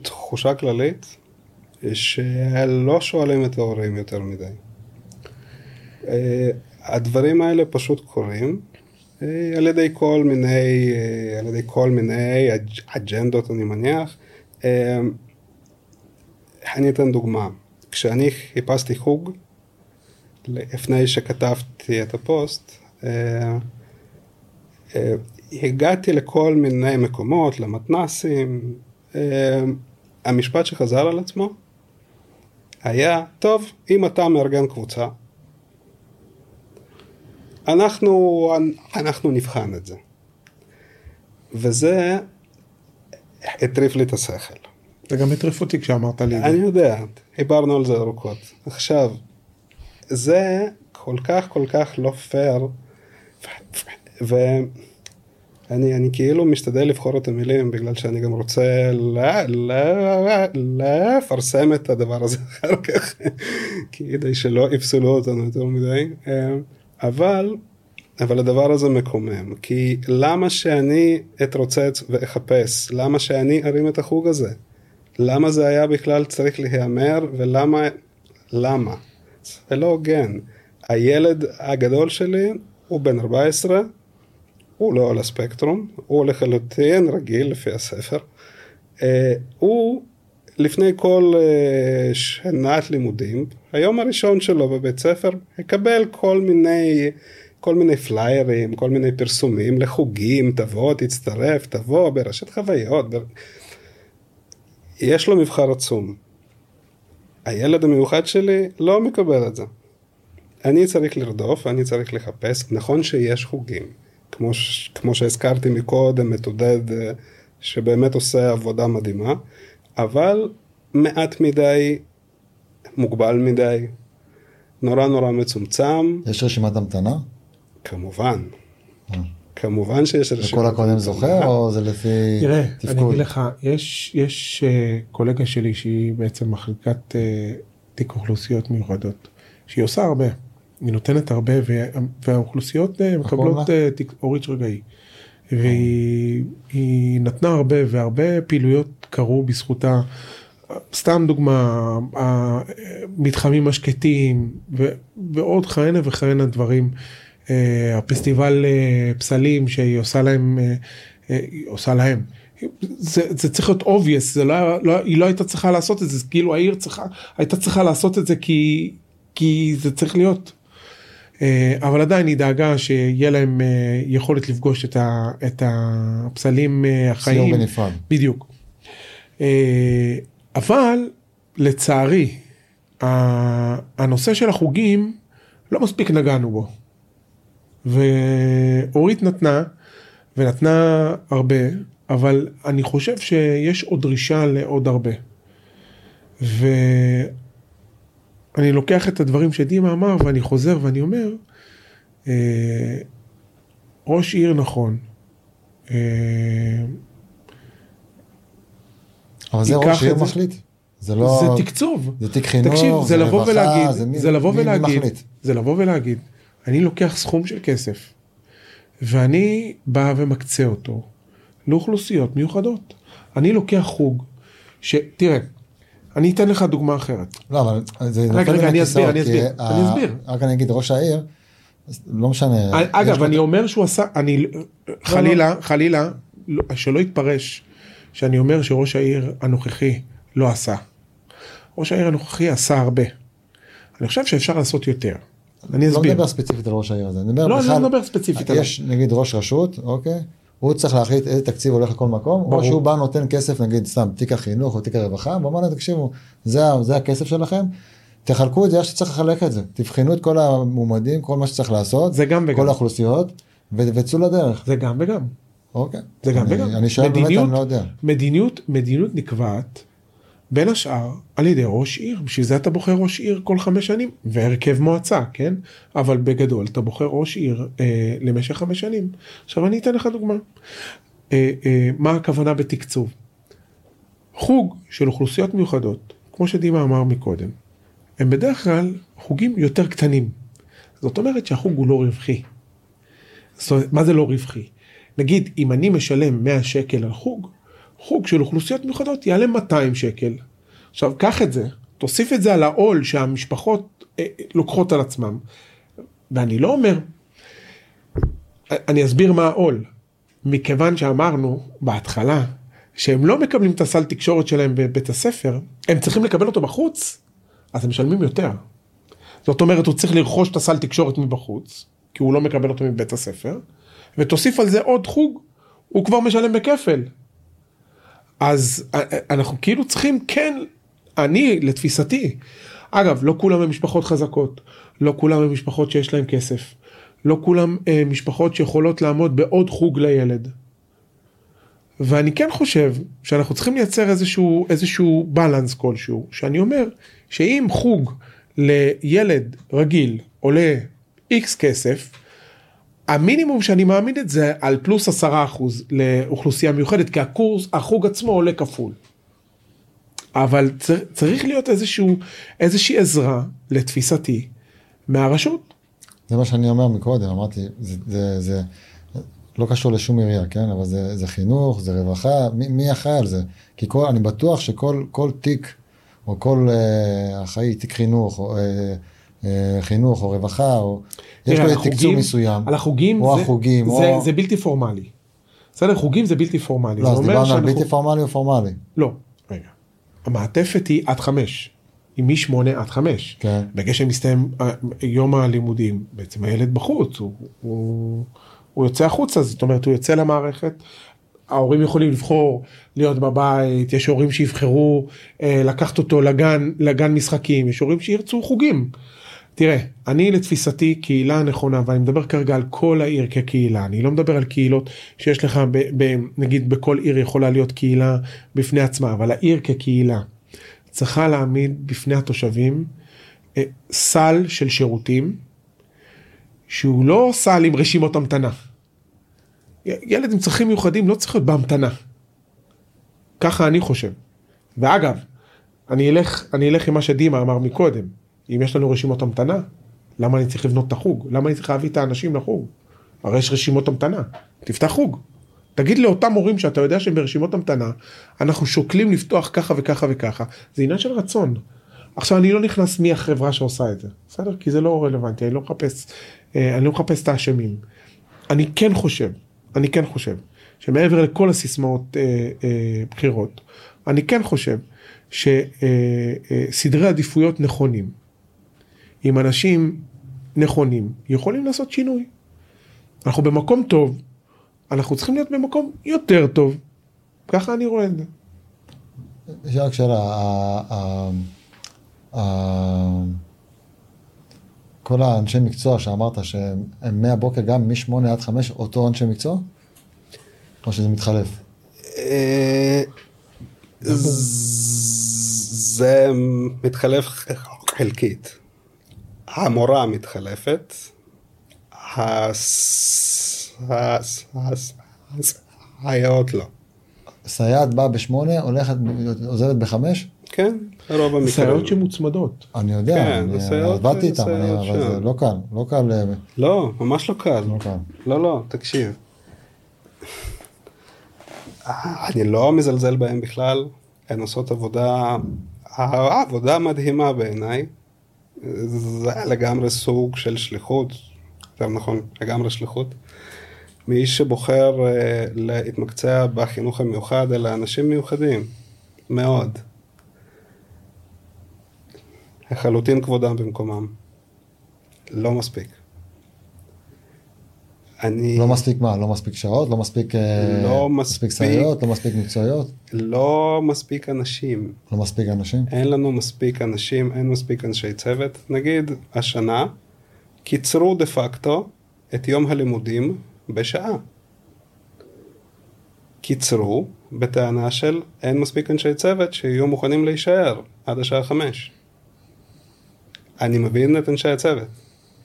תחושה כללית שלא שואלים את ההורים יותר מדי. הדברים האלה פשוט קורים, על ידי כל מיני, על ידי כל מיני אג'נדות אני מניח. אני אתן דוגמה, כשאני חיפשתי חוג, לפני שכתבתי את הפוסט, הגעתי לכל מיני מקומות, למתנסים, המשפט שחזר על עצמו היה, טוב, אם אתה מארגן קבוצה, אנחנו, אנחנו נבחן את זה. וזה הטריף לי את השכל. זה גם הטריף אותי כשאמרת לי. אני יודע, דיברנו על זה ארוכות. עכשיו, זה כל כך כל כך לא פייר, ואני אני כאילו משתדל לבחור את המילים בגלל שאני גם רוצה לפרסם את הדבר הזה אחר כך, כדי שלא יפסלו אותנו יותר מדי. אבל, אבל הדבר הזה מקומם, כי למה שאני אתרוצץ ואחפש? למה שאני ארים את החוג הזה? למה זה היה בכלל צריך להיאמר ולמה, למה? זה לא הוגן. הילד הגדול שלי הוא בן 14, הוא לא על הספקטרום, הוא לחלוטין רגיל לפי הספר. Uh, הוא לפני כל uh, שנת לימודים, היום הראשון שלו בבית ספר, יקבל כל מיני, כל מיני פליירים, כל מיני פרסומים לחוגים, תבוא, תצטרף, תבוא, ברשת חוויות. בר... יש לו מבחר עצום. הילד המיוחד שלי לא מקבל את זה. אני צריך לרדוף, אני צריך לחפש, נכון שיש חוגים, כמו, ש... כמו שהזכרתי מקודם, את עודד, אה, שבאמת עושה עבודה מדהימה, אבל מעט מדי, מוגבל מדי, נורא נורא מצומצם. יש רשימת המתנה? כמובן. אה. כמובן שיש רשימת... וכל הקודם זוכר או זה לפי תראה, תפקוד? תראה, אני אגיד לך, יש, יש uh, קולגה שלי שהיא בעצם מחלקת uh, תיק אוכלוסיות מיוחדות, שהיא עושה הרבה, היא נותנת הרבה והאוכלוסיות uh, מקבלות uh, תיק אורית שרגאי. והיא נתנה הרבה והרבה פעילויות קרו בזכותה. סתם דוגמה, המתחמים השקטים ועוד כהנה וכהנה דברים. אה, הפסטיבל אה, פסלים שהיא עושה להם, אה, היא עושה להם, זה, זה צריך להיות obvious, זה לא, לא, היא לא הייתה צריכה לעשות את זה, כאילו העיר צריכה, הייתה צריכה לעשות את זה כי, כי זה צריך להיות. אבל עדיין היא דאגה שיהיה להם יכולת לפגוש את, ה, את הפסלים החיים. סיור בנפרד. בדיוק. אבל לצערי, הנושא של החוגים, לא מספיק נגענו בו. ואורית נתנה, ונתנה הרבה, אבל אני חושב שיש עוד דרישה לעוד הרבה. ואני לוקח את הדברים שדימה אמר, ואני חוזר ואני אומר, אה, ראש עיר נכון, אה, אבל זה ראש עיר מחליט. זה לא... זה תקצוב. זה תיק חינוך, תקשיב, זה רווחה, ולהגיד, זה מי- זה לבוא מי- מי ולהגיד, מחליט? זה לבוא ולהגיד, אני לוקח סכום של כסף, ואני בא ומקצה אותו לאוכלוסיות מיוחדות. אני לוקח חוג, שתראה, אני אתן לך דוגמה אחרת. לא, אבל זה רגע, נופל רגע, בין אני אסביר, הכיסאות, אני אסביר, אני אסביר. רק אני אגיד, ראש העיר, לא משנה. יש אגב, אני אומר שהוא עשה, אני, חלילה, חלילה, לא- שלא יתפרש שאני אומר שראש העיר הנוכחי לא עשה. ראש העיר הנוכחי עשה הרבה. אני חושב שאפשר לעשות יותר. אני לא אסביר. מדבר ספציפית על ראש העיר הזה, אני מדבר לא, אני בכלל, לא מדבר ספציפית. יש נגיד ראש רשות, אוקיי? הוא צריך להחליט איזה תקציב הולך לכל מקום, או ברור. שהוא בא נותן כסף, נגיד סתם תיק החינוך או תיק הרווחה, ואומר להם, תקשיבו, זה זה הכסף שלכם, תחלקו את זה איך שצריך לחלק את זה, תבחנו את כל המועמדים, כל מה שצריך לעשות, זה גם וגם. כל האוכלוסיות, וצאו לדרך, זה גם וגם. אוקיי? זה גם אני- וגם. אני שואל באמת, מדיניות- אני לא יודע. מדיניות, מדיניות נקבעת בין השאר על ידי ראש עיר, בשביל זה אתה בוחר ראש עיר כל חמש שנים, והרכב מועצה, כן? אבל בגדול אתה בוחר ראש עיר אה, למשך חמש שנים. עכשיו אני אתן לך דוגמה. אה, אה, מה הכוונה בתקצוב? חוג של אוכלוסיות מיוחדות, כמו שדימה אמר מקודם, הם בדרך כלל חוגים יותר קטנים. זאת אומרת שהחוג הוא לא רווחי. זאת אומרת, מה זה לא רווחי? נגיד, אם אני משלם 100 שקל על חוג, חוג של אוכלוסיות מיוחדות יעלה 200 שקל. עכשיו, קח את זה, תוסיף את זה על העול שהמשפחות אה, לוקחות על עצמם. ואני לא אומר, אני אסביר מה העול. מכיוון שאמרנו בהתחלה שהם לא מקבלים את הסל תקשורת שלהם בבית הספר, הם צריכים לקבל אותו בחוץ, אז הם משלמים יותר. זאת אומרת, הוא צריך לרכוש את הסל תקשורת מבחוץ, כי הוא לא מקבל אותו מבית הספר, ותוסיף על זה עוד חוג, הוא כבר משלם בכפל. אז אה, אה, אנחנו כאילו צריכים כן, אני לתפיסתי, אגב, לא כולם הם חזקות, לא כולם הם שיש להם כסף, לא כולם אה, משפחות שיכולות לעמוד בעוד חוג לילד. ואני כן חושב שאנחנו צריכים לייצר איזשהו, איזשהו בלנס כלשהו, שאני אומר שאם חוג לילד רגיל עולה איקס כסף, המינימום שאני מעמיד את זה על פלוס עשרה אחוז לאוכלוסייה מיוחדת, כי הקורס, החוג עצמו עולה כפול. אבל צר, צריך להיות איזשהו, איזושהי עזרה, לתפיסתי, מהרשות. זה מה שאני אומר מקודם, אמרתי, זה, זה, זה לא קשור לשום עירייה, כן? אבל זה, זה חינוך, זה רווחה, מי, מי אחראי על זה? כי כל, אני בטוח שכל כל תיק, או כל אה, אחראי, תיק חינוך, או אה, חינוך, או רווחה, או... יש לו על תקצוב מסוים. על החוגים, או זה, החוגים, זה, או... זה בלתי פורמלי. בסדר, חוגים זה בלתי פורמלי. לא, זה אז דיברנו על שאנחנו- בלתי פורמלי או פורמלי. לא, רגע. המעטפת היא עד חמש. היא משמונה עד חמש. כן. ברגע שמסתיים אה, יום הלימודים, בעצם הילד בחוץ, הוא, הוא, הוא יוצא החוצה, זאת אומרת הוא יוצא למערכת. ההורים יכולים לבחור להיות בבית, יש הורים שיבחרו אה, לקחת אותו לגן, לגן משחקים, יש הורים שירצו חוגים. תראה, אני לתפיסתי קהילה נכונה, ואני מדבר כרגע על כל העיר כקהילה, אני לא מדבר על קהילות שיש לך, ב, ב, נגיד בכל עיר יכולה להיות קהילה בפני עצמה, אבל העיר כקהילה צריכה להעמיד בפני התושבים אה, סל של שירותים, שהוא לא סל עם רשימות המתנה. ילד עם צרכים מיוחדים לא צריך להיות בהמתנה. ככה אני חושב. ואגב, אני אלך, אני אלך עם מה שדימה אמר מקודם. אם יש לנו רשימות המתנה, למה אני צריך לבנות את החוג? למה אני צריך להביא את האנשים לחוג? הרי יש רשימות המתנה. תפתח חוג. תגיד לאותם הורים שאתה יודע שהם ברשימות המתנה, אנחנו שוקלים לפתוח ככה וככה וככה. זה עניין של רצון. עכשיו אני לא נכנס מי החברה שעושה את זה, בסדר? כי זה לא רלוונטי, אני לא מחפש, אה, אני לא מחפש את האשמים. אני כן חושב, אני כן חושב, שמעבר לכל הסיסמאות אה, אה, בחירות, אני כן חושב שסדרי עדיפויות נכונים, עם אנשים נכונים, יכולים לעשות שינוי. אנחנו במקום טוב, אנחנו צריכים להיות במקום יותר טוב. ככה אני רואה את זה. יש רק שאלה, כל האנשי מקצוע שאמרת שהם מהבוקר גם מ-8 עד 5 אותו אנשי מקצוע? או שזה מתחלף? אה, זה מתחלף חלקית. המורה מתחלפת, הס- הס- הס- הסייעות לא. סייעת באה בשמונה, הולכת, עוזבת בחמש? כן, רוב המקרים. סייעות שמוצמדות. אני יודע, כן, אני עבדתי סייעות אבל זה. לא קל, לא קל, אה, לא, ממש לא קל. לא קל. לא, לא, תקשיב. אני לא מזלזל בהם בכלל, הן עושות עבודה, עבודה מדהימה בעיניי. זה לגמרי סוג של שליחות, יותר נכון, לגמרי שליחות. מי שבוחר אה, להתמקצע בחינוך המיוחד אלה אנשים מיוחדים, מאוד. לחלוטין כבודם במקומם. לא מספיק. אני... לא מספיק מה? לא מספיק שעות? לא מספיק... אה, לא מספיק מספיק. סייעות? לא מספיק מקצועיות? לא מספיק אנשים. לא מספיק אנשים? אין לנו מספיק אנשים, אין מספיק אנשי צוות. נגיד, השנה קיצרו דה פקטו את יום הלימודים בשעה. קיצרו בטענה של אין מספיק אנשי צוות שיהיו מוכנים להישאר עד השעה חמש. אני מבין את אנשי הצוות.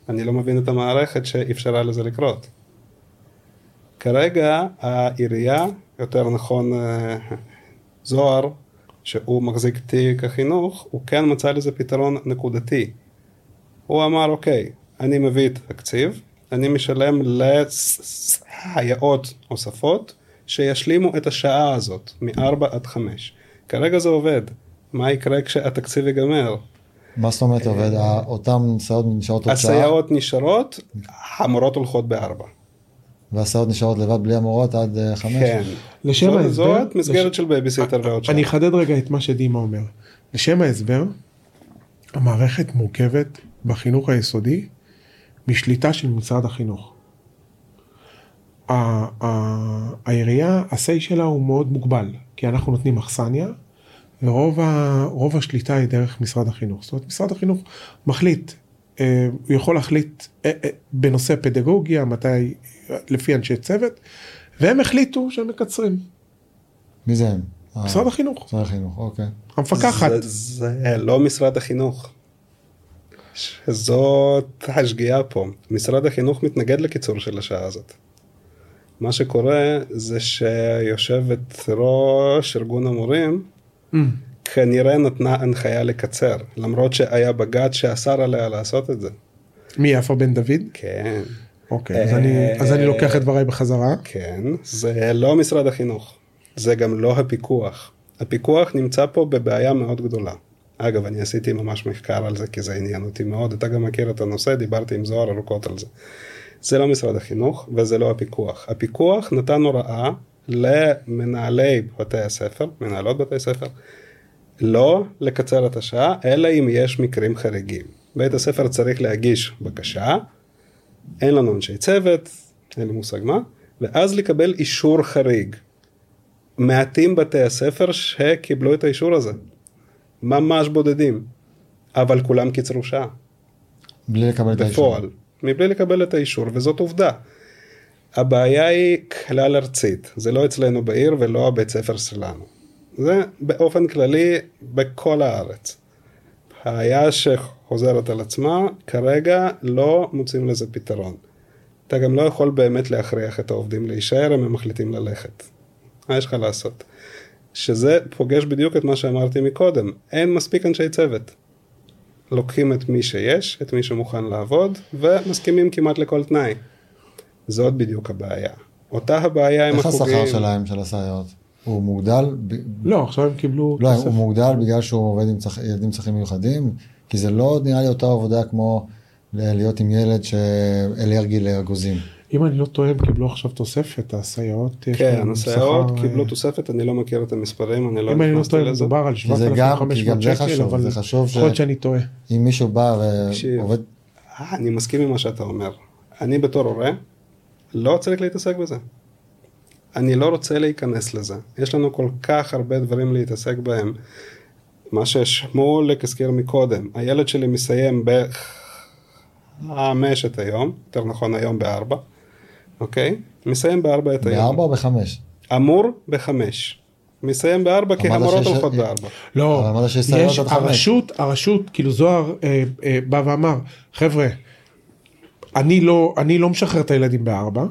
אני לא מבין את המערכת שאפשרה לזה לקרות. כרגע העירייה, יותר נכון אה, זוהר, שהוא מחזיק תיק החינוך, הוא כן מצא לזה פתרון נקודתי. הוא אמר, אוקיי, אני מביא את התקציב, אני משלם לסייעות נוספות שישלימו את השעה הזאת, מ-4 עד 5. כרגע זה עובד. מה יקרה כשהתקציב ייגמר? מה זאת אומרת עובד? ה- אותן סייעות נשארות עוד שעה? הסייעות נשארות, המורות הולכות בארבע. והסייעות נשארות לבד בלי המורות עד אה, חמש? כן. לשם זו- ההסבר- זאת מסגרת לש- של בייביסיטר ועוד שעה. אני אחדד רגע את מה שדימה אומר. לשם ההסבר, המערכת מורכבת בחינוך היסודי משליטה של משרד החינוך. ה- ה- העירייה, ה-say שלה הוא מאוד מוגבל, כי אנחנו נותנים אכסניה, ורוב ה- רוב השליטה היא דרך משרד החינוך. זאת אומרת, משרד החינוך מחליט, אה, הוא יכול להחליט אה, אה, בנושא פדגוגיה, מתי, לפי אנשי צוות, והם החליטו שהם מקצרים. מי זה הם? אה, משרד החינוך, משרד החינוך, אוקיי. המפקחת. זה, זה לא משרד החינוך. זאת השגיאה פה. משרד החינוך מתנגד לקיצור של השעה הזאת. מה שקורה זה שיושבת ראש ארגון המורים Mm. כנראה נתנה הנחיה לקצר, למרות שהיה בג"ץ שאסר עליה לעשות את זה. מי יפה בן דוד? כן, אוקיי, אז אני, אז אני לוקח את דבריי בחזרה. כן, זה לא משרד החינוך, זה גם לא הפיקוח. הפיקוח נמצא פה בבעיה מאוד גדולה. אגב, אני עשיתי ממש מחקר על זה, כי זה עניין אותי מאוד, אתה גם מכיר את הנושא, דיברתי עם זוהר ארוכות על זה. זה לא משרד החינוך וזה לא הפיקוח. הפיקוח נתן הוראה למנהלי בתי הספר, מנהלות בתי ספר, לא לקצר את השעה, אלא אם יש מקרים חריגים. בית הספר צריך להגיש בקשה, אין לנו אנשי צוות, אין לי מושג מה, ואז לקבל אישור חריג. מעטים בתי הספר שקיבלו את האישור הזה. ממש בודדים. אבל כולם קיצרו שעה. בלי לקבל את האישור. בפועל. מבלי לקבל את האישור, וזאת עובדה. הבעיה היא כלל ארצית, זה לא אצלנו בעיר ולא הבית ספר שלנו. זה באופן כללי בכל הארץ. בעיה שחוזרת על עצמה, כרגע לא מוצאים לזה פתרון. אתה גם לא יכול באמת להכריח את העובדים להישאר הם מחליטים ללכת. מה יש לך לעשות? שזה פוגש בדיוק את מה שאמרתי מקודם, אין מספיק אנשי צוות. לוקחים את מי שיש, את מי שמוכן לעבוד, ומסכימים כמעט לכל תנאי. זאת בדיוק הבעיה. אותה הבעיה עם איך החוגים. השכר שלהם, של הסייעות? הוא מוגדל? ב- לא, עכשיו הם קיבלו לא, תוספת. הוא מוגדל בגלל שהוא עובד עם צח- ילדים עם צרכים מיוחדים? כי זה לא נראה לי אותה עבודה כמו להיות עם ילד שאלרגי לאגוזים. אם אני לא טועה, הם קיבלו עכשיו תוספת, הסייעות. כן, הסייעות קיבלו אה, תוספת, אני לא מכיר את המספרים, אני לא אם אני לא נכנסתי טועה, לזה. מדובר על כי זה גם- כי 7,500 גם זה שקל, חשוב, אבל זה חשוב יכול ש- שאני טועה. אם מישהו בא. ועובד, אה, אני מסכים עם מה שאתה אומר. אני בתור הורה לא צריך להתעסק בזה. אני לא רוצה להיכנס לזה. יש לנו כל כך הרבה דברים להתעסק בהם. מה ששמואלק הזכיר מקודם, הילד שלי מסיים בחמשת היום, יותר נכון היום בארבע, אוקיי? מסיים בארבע את היום. בארבע או בחמש? אמור בחמש. מסיים בארבע כי המורות הולכות בארבע. לא, יש. הרשות, הרשות, כאילו זוהר אה, אה, בא ואמר, חבר'ה, אני לא, אני לא משחרר את הילדים בארבע,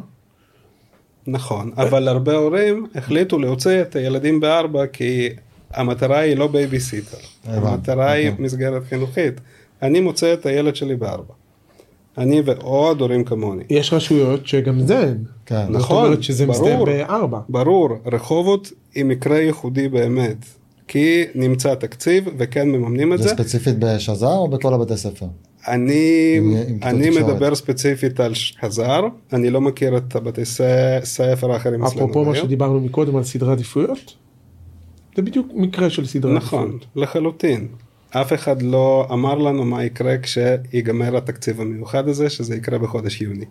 נכון, אבל הרבה הורים החליטו להוציא את הילדים בארבע כי המטרה היא לא בייביסיטר, המטרה היא אוקיי. מסגרת חינוכית. אני מוציא את הילד שלי בארבע. אני ועוד הורים כמוני. יש רשויות שגם זה אין. כן. זאת נכון, אומרת שזה מסתיים ברור. בארבע. ברור, רחובות היא מקרה ייחודי באמת, כי נמצא תקציב וכן מממנים את זה זה. ספציפית בשזר או בכל הבתי ספר? אני, עם- אני. מדבר ספציפית על חזר, אני לא מכיר את הבתי ספר האחרים אצלנו. אפרופו מה. שדיברנו מקודם על סדרי עדיפויות, זה בדיוק מקרה של סדרי נכון, עדיפויות. לחלוטין. אף אחד לא אמר לנו מה יקרה כשיגמר התקציב המיוחד הזה, שזה יקרה בחודש יוני.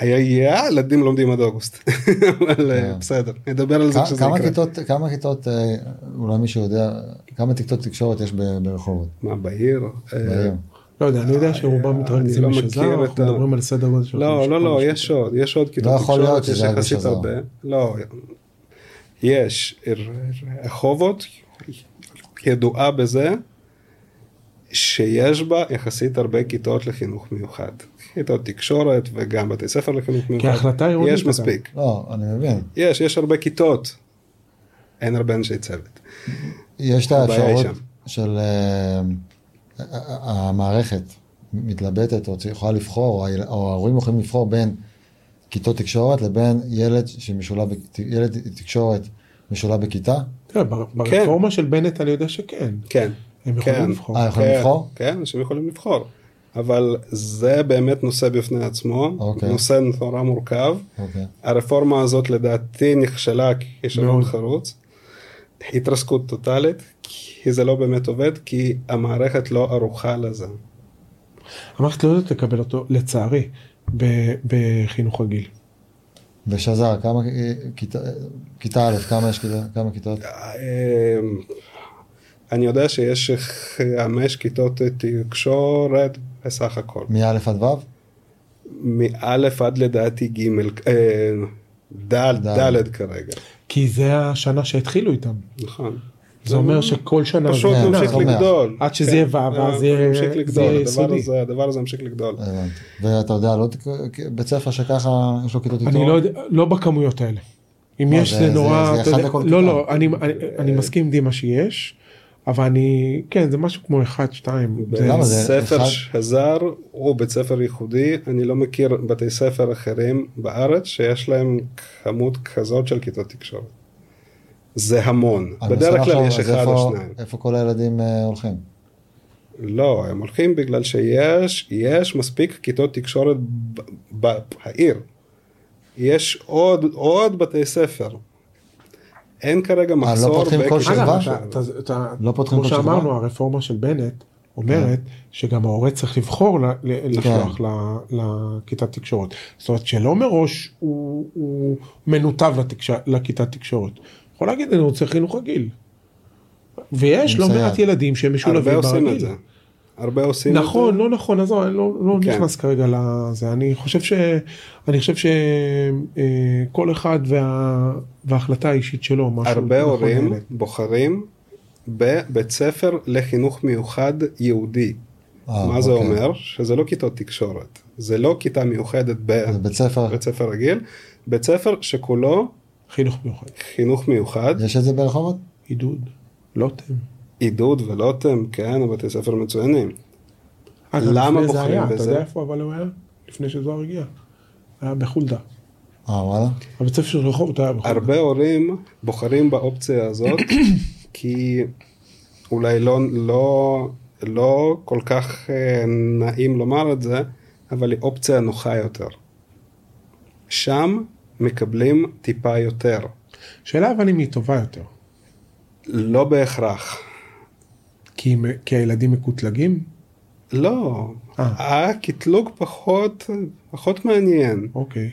היה ילדים לומדים עד אוגוסט, אבל אה, כן. בסדר, נדבר על זה כשזה יקרה. כמה כיתות, אה, אולי מישהו יודע, כמה כיתות תקשורת יש ברחובות? מה, בעיר? אה, בעיר? לא יודע, אני יודע שרובם מתרכזים לא בשזר, אנחנו מדברים על סדר גודל של לא, לא, לא, 500. יש עוד, יש עוד כיתות לא תקשורת, יש יחסית. הרבה. לא, יש, רחובות ידועה בזה שיש בה יחסית הרבה כיתות לחינוך מיוחד. כיתות תקשורת וגם בתי ספר לחינוך מיוחד. כהחלטה עירונית, יש. מספיק. לא, אני מבין. יש, יש הרבה כיתות. אין הרבה אנשי צוות. יש את האפשרות. של אה, המערכת מתלבטת או יכולה לבחור, או ההורים יכולים לבחור בין כיתות תקשורת לבין ילד שמשולב, ילד תקשורת משולב בכיתה. תראה, בר- ברפורמה של בנט אני יודע שכן. כן. הם יכולים כן. לבחור. אה, יכולים כן, לבחור? כן, אנשים יכולים לבחור. אבל זה באמת נושא בפני עצמו, אוקיי. נושא נורא מורכב. אוקיי. הרפורמה הזאת לדעתי נכשלה כישלון. חרוץ. התרסקות טוטאלית, כי זה לא באמת עובד, כי המערכת לא ערוכה לזה. המערכת לא יודעת לקבל אותו, לצערי, ב- בחינוך רגיל. בשזר, כמה אה, כיתה, כיתה א', כמה יש כיתה- כמה כיתות? אמ, אני יודע שיש חמש כיתות תקשורת בסך הכל. מא' עד ו'? מא' עד לדעתי ג', ד', ד'. כרגע. כי זה השנה שהתחילו איתם. נכון. זה אומר שכל שנה פשוט זה ממשיך. לגדול. עד שזה כן, יהיה ו', ואז יהיה- יסודי. הזה- הדבר הזה ממשיך לגדול. ואתה יודע, לא, תק- בית ספר שככה יש לו כיתות אני לא יודע, לא בכמויות האלה. אם לא, יש זה- נורא, לא. לא, אני מסכים עם דימה שיש, אבל אני, כן זה משהו כמו אחד, שתיים. זה- למה זה? ספר אחד- שזר הוא בית ספר ייחודי, אני לא מכיר בתי ספר אחרים בארץ שיש להם כמות כזאת של כיתות תקשורת. זה המון, בדרך כלל יש אחד איפה- או שניים. איפה כל הילדים אה, הולכים? לא, הם הולכים בגלל שיש יש מספיק כיתות תקשורת בעיר. יש עוד עוד בתי ספר. אין כרגע לא מחסור פותחים כל אתה- לא פותחים כמו כל שכבה? שאמרנו, הרפורמה של בנט אומרת שגם ההורה צריך לבחור ל- ל- לשלוח ל- לכיתת תקשורת. זאת אומרת שלא מראש הוא הוא מנותב לתקש- לכיתת תקשורת. יכול להגיד אני רוצה חינוך רגיל. ויש לא. מעט ילדים שהם הרבה משולבים עושים את ברגיל. הרבה עושים את. נכון, לא נכון, עזוב, אני לא, לא כן. נכנס כרגע לזה, אני חושב ש... אני חושב שכל אחד וה... וההחלטה האישית שלו, משהו הרבה נכון הורים לילד. בוחרים בבית ספר לחינוך מיוחד יהודי. אה, מה זה אוקיי. אומר? שזה לא כיתות תקשורת. זה לא כיתה מיוחדת זה בית ספר, בבית ספר רגיל. בית ספר שכולו חינוך מיוחד, חינוך מיוחד, יש את זה ברחובות? עידוד, לוטם. עידוד ולוטם, כן, הבתי ספר מצוינים. למה בוחרים היה, אתה בזה? יודע איפה אבל הוא היה? לפני שזוהר הגיע. היה בחולדה. אה, וואלה? הבית ספר של רחובות היה בחולדה. הרבה הורים בוחרים באופציה הזאת, כי אולי לא, לא, לא כל כך אה, נעים לומר את זה, אבל היא אופציה נוחה יותר. שם מקבלים טיפה יותר. שאלה אבל אם היא טובה יותר. לא בהכרח. כי, כי הילדים מקוטלגים? לא, אה. הקטלוג פחות, פחות מעניין. אוקיי.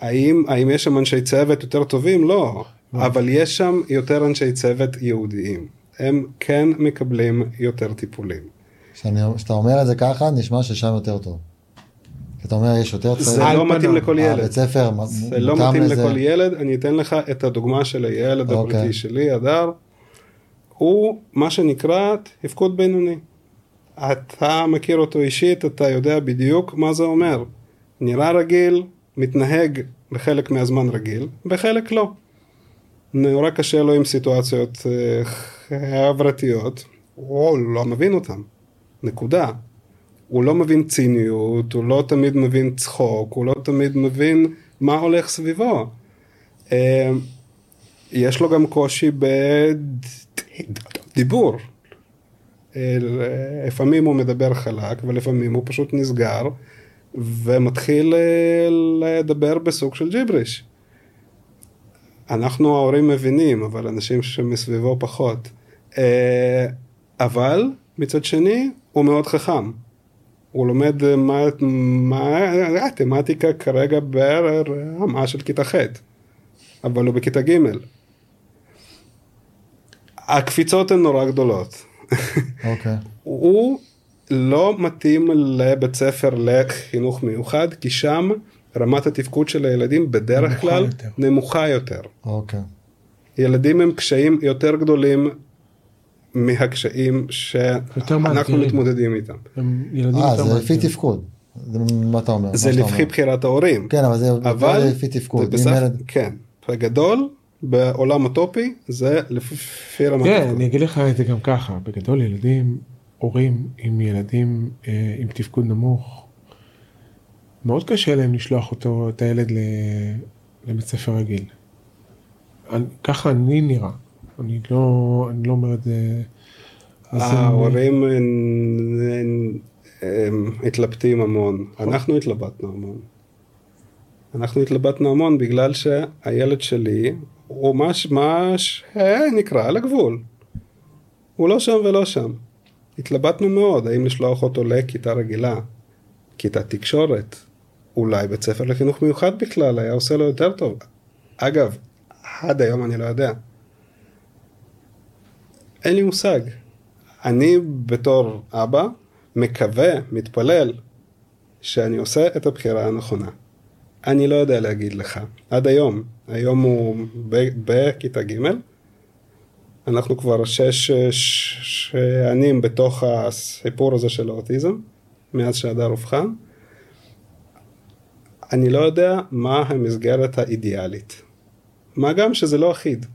האם, האם יש שם אנשי צוות יותר טובים? לא. לא. אבל יש שם יותר אנשי צוות יהודיים. הם כן מקבלים יותר טיפולים. כשאתה אומר את זה ככה, נשמע ששם יותר טוב. אתה אומר, יש יותר זה צוות. על לא מתאים. לכל ילד. הבית ספר, זה לא מתאים. לכל ילד, אני אתן לך את הדוגמה של הילד אוקיי. הפרטי שלי, הדר. הוא מה שנקרא תפקוד בינוני. אתה מכיר אותו אישית, אתה יודע בדיוק מה זה אומר. נראה רגיל, מתנהג בחלק מהזמן רגיל, בחלק לא. נורא קשה לו עם סיטואציות אה, חברתיות, הוא לא מבין אותן, נקודה. הוא לא מבין ציניות, הוא לא תמיד מבין צחוק, הוא לא תמיד מבין מה הולך סביבו. אה, יש לו גם קושי בדיבור. אה, לפעמים הוא מדבר חלק ולפעמים הוא פשוט נסגר ומתחיל אה, לדבר בסוג של ג'יבריש. אנחנו ההורים מבינים, אבל אנשים שמסביבו פחות. אה, אבל מצד שני הוא מאוד חכם. הוא לומד מתמטיקה כרגע ברמה של כיתה ח', אבל הוא בכיתה ג'. הקפיצות הן נורא גדולות. אוקיי. הוא לא מתאים לבית ספר לחינוך מיוחד, כי שם רמת התפקוד של הילדים בדרך נמוכה כלל יותר. נמוכה יותר. אוקיי. ילדים הם קשיים יותר גדולים מהקשיים שאנחנו. מתמודדים איתם. אה, זה לפי. תפקוד. זה מה אתה אומר? זה לפי. בחירת ההורים. כן, אבל זה אבל לפי תפקוד. זה בסך, ילד- כן, בגדול, בעולם הטופי זה לפי רמת כן, תפקוד. אני אגיד לך את זה גם ככה, בגדול ילדים, הורים עם ילדים אה, עם תפקוד נמוך, מאוד קשה להם לשלוח אותו, את הילד ל, לבית ספר רגיל. אני, ככה אני נראה, אני לא, אני לא אומר את זה. אז הם- ההורים מתלבטים המון, אנחנו התלבטנו המון. אנחנו התלבטנו המון בגלל שהילד שלי הוא מה ש- מה שנקרא על הגבול. הוא לא שם ולא שם. התלבטנו מאוד, האם לשלוח אותו לכיתה רגילה, כיתת תקשורת, אולי בית ספר לחינוך מיוחד בכלל, היה עושה לו יותר טוב. אגב, עד היום אני לא יודע. אין לי מושג. אני בתור אבא מקווה, מתפלל, שאני עושה את הבחירה הנכונה. אני לא יודע להגיד לך. עד היום, היום הוא בכיתה ג', אנחנו כבר שש שנים בתוך הסיפור הזה של האוטיזם, מאז שהדר אובחן. אני לא יודע מה המסגרת האידיאלית. מה גם שזה לא אחיד.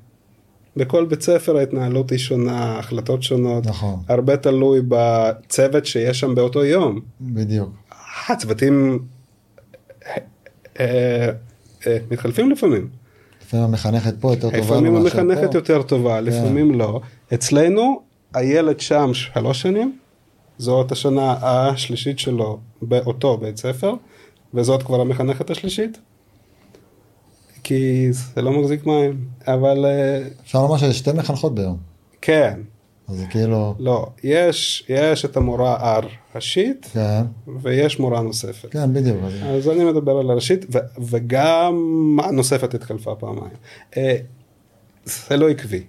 בכל בית ספר ההתנהלות היא שונה, החלטות שונות. נכון, הרבה תלוי בצוות שיש שם באותו יום. בדיוק. הצוותים אה, אה, אה, מתחלפים לפעמים. לפעמים המחנכת פה יותר טובה לפעמים המחנכת פה. יותר טובה, לפעמים לא. אצלנו הילד שם שלוש שנים, זאת השנה השלישית שלו באותו בית ספר, וזאת כבר המחנכת השלישית. כי זה לא מחזיק מים, אבל אה, אפשר לומר שזה שתי מחנכות ביום. כן, אז זה כאילו, לא, יש, יש את המורה הראשית כן, ויש מורה נוספת. כן, בדיוק. אז- אני מדבר על הראשית, ו- וגם הנוספת התחלפה פעמיים. אה, זה לא עקבי.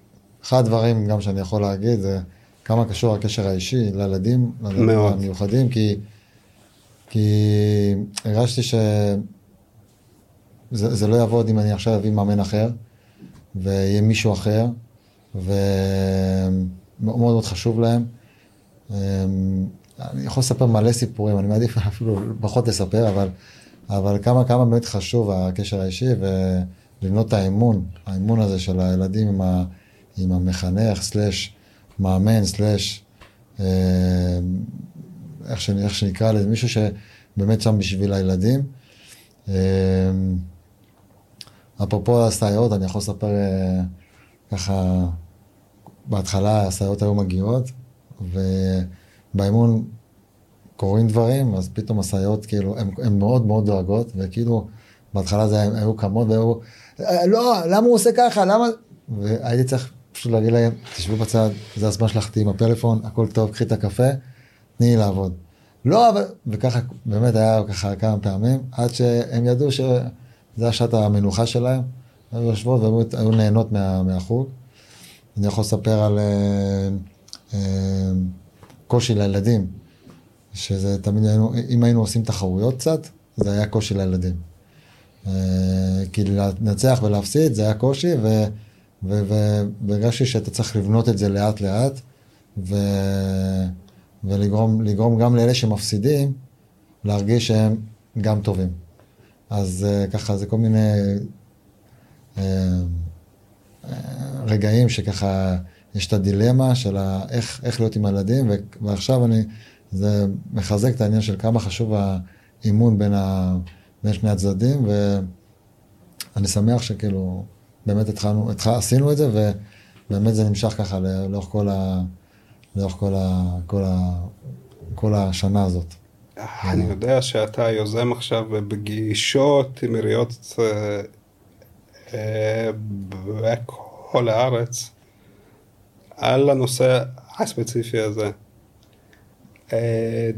אחד הדברים גם שאני יכול להגיד זה כמה קשור הקשר האישי לילדים, לילדים. המיוחדים, כי, כי הרגשתי שזה זה לא יעבוד אם אני עכשיו אביא מאמן אחר, ויהיה מישהו אחר, ומאוד מאוד חשוב להם. אמ, אני יכול לספר מלא סיפורים, אני מעדיף אפילו פחות לספר, אבל, אבל כמה כמה באמת חשוב הקשר האישי ולבנות את האמון, האמון הזה של הילדים עם, ה, עם המחנך, סלאש מאמן, סלאש אה, איך, איך שנקרא לזה, מישהו שבאמת שם בשביל הילדים. אה, אפרופו הסייעות, אני יכול לספר אה, ככה, בהתחלה הסייעות היו מגיעות, ובאימון קורים דברים, אז פתאום הסייעות כאילו, הן מאוד מאוד דואגות, וכאילו בהתחלה זה היו קמות והיו, "אה, לא, למה הוא עושה ככה, למה... והייתי צריך פשוט להגיד להם, תשבו בצד, זה הזמן שלך, תהיי עם הפלאפון, הכל טוב, קחי את הקפה, תני לי לעבוד. לא, אבל... וככה, באמת היה ככה כמה פעמים, עד שהם ידעו שזה השעת המנוחה שלהם, היו יושבות והיו היו נהנות מה, מהחוג. אני יכול לספר על אה, אה, קושי לילדים, שזה תמיד היינו, אם היינו עושים תחרויות קצת, זה היה קושי לילדים. אה, כי לנצח ולהפסיד זה היה קושי, והרגשתי שאתה צריך לבנות את זה לאט לאט, ו- ולגרום לגרום גם לאלה שמפסידים, להרגיש שהם גם טובים. אז ככה זה כל מיני רגעים שככה יש את הדילמה של ה- איך, איך להיות עם הילדים, ו- ועכשיו אני, זה מחזק את העניין של כמה חשוב האימון בין, ה, בין שני הצדדים, ואני שמח שכאילו באמת התחלנו, התח, עשינו את זה, ובאמת זה נמשך ככה לאורך כל, ה, לאורך כל, ה, כל, ה, כל השנה הזאת. אני יודע שאתה יוזם עכשיו בפגישות עם עיריות אה, בכל הארץ על הנושא הספציפי הזה. אה,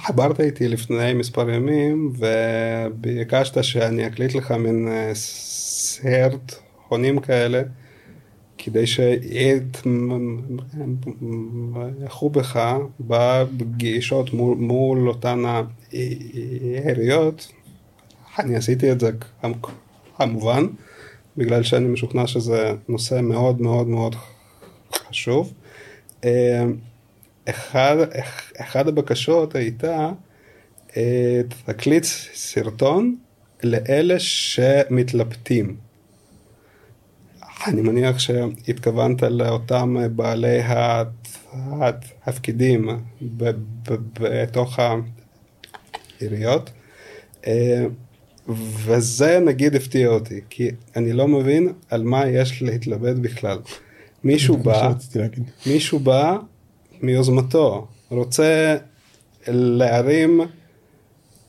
דיברת איתי לפני מספר ימים וביקשת שאני אקליט לך מין אה, סרטונים כאלה כדי שיתמכו בך בפגישות מול, מול אותן העיריות. אני עשיתי את זה כמובן, בגלל שאני משוכנע שזה נושא מאוד מאוד מאוד חשוב. אה, אחד, אחד הבקשות הייתה אה, תקליט סרטון לאלה שמתלבטים. אני מניח שהתכוונת לאותם בעלי התפקידים בתוך העיריות. וזה נגיד הפתיע אותי, כי אני לא מבין על מה יש להתלבט בכלל. מישהו בא. מישהו בא מיוזמתו, רוצה להרים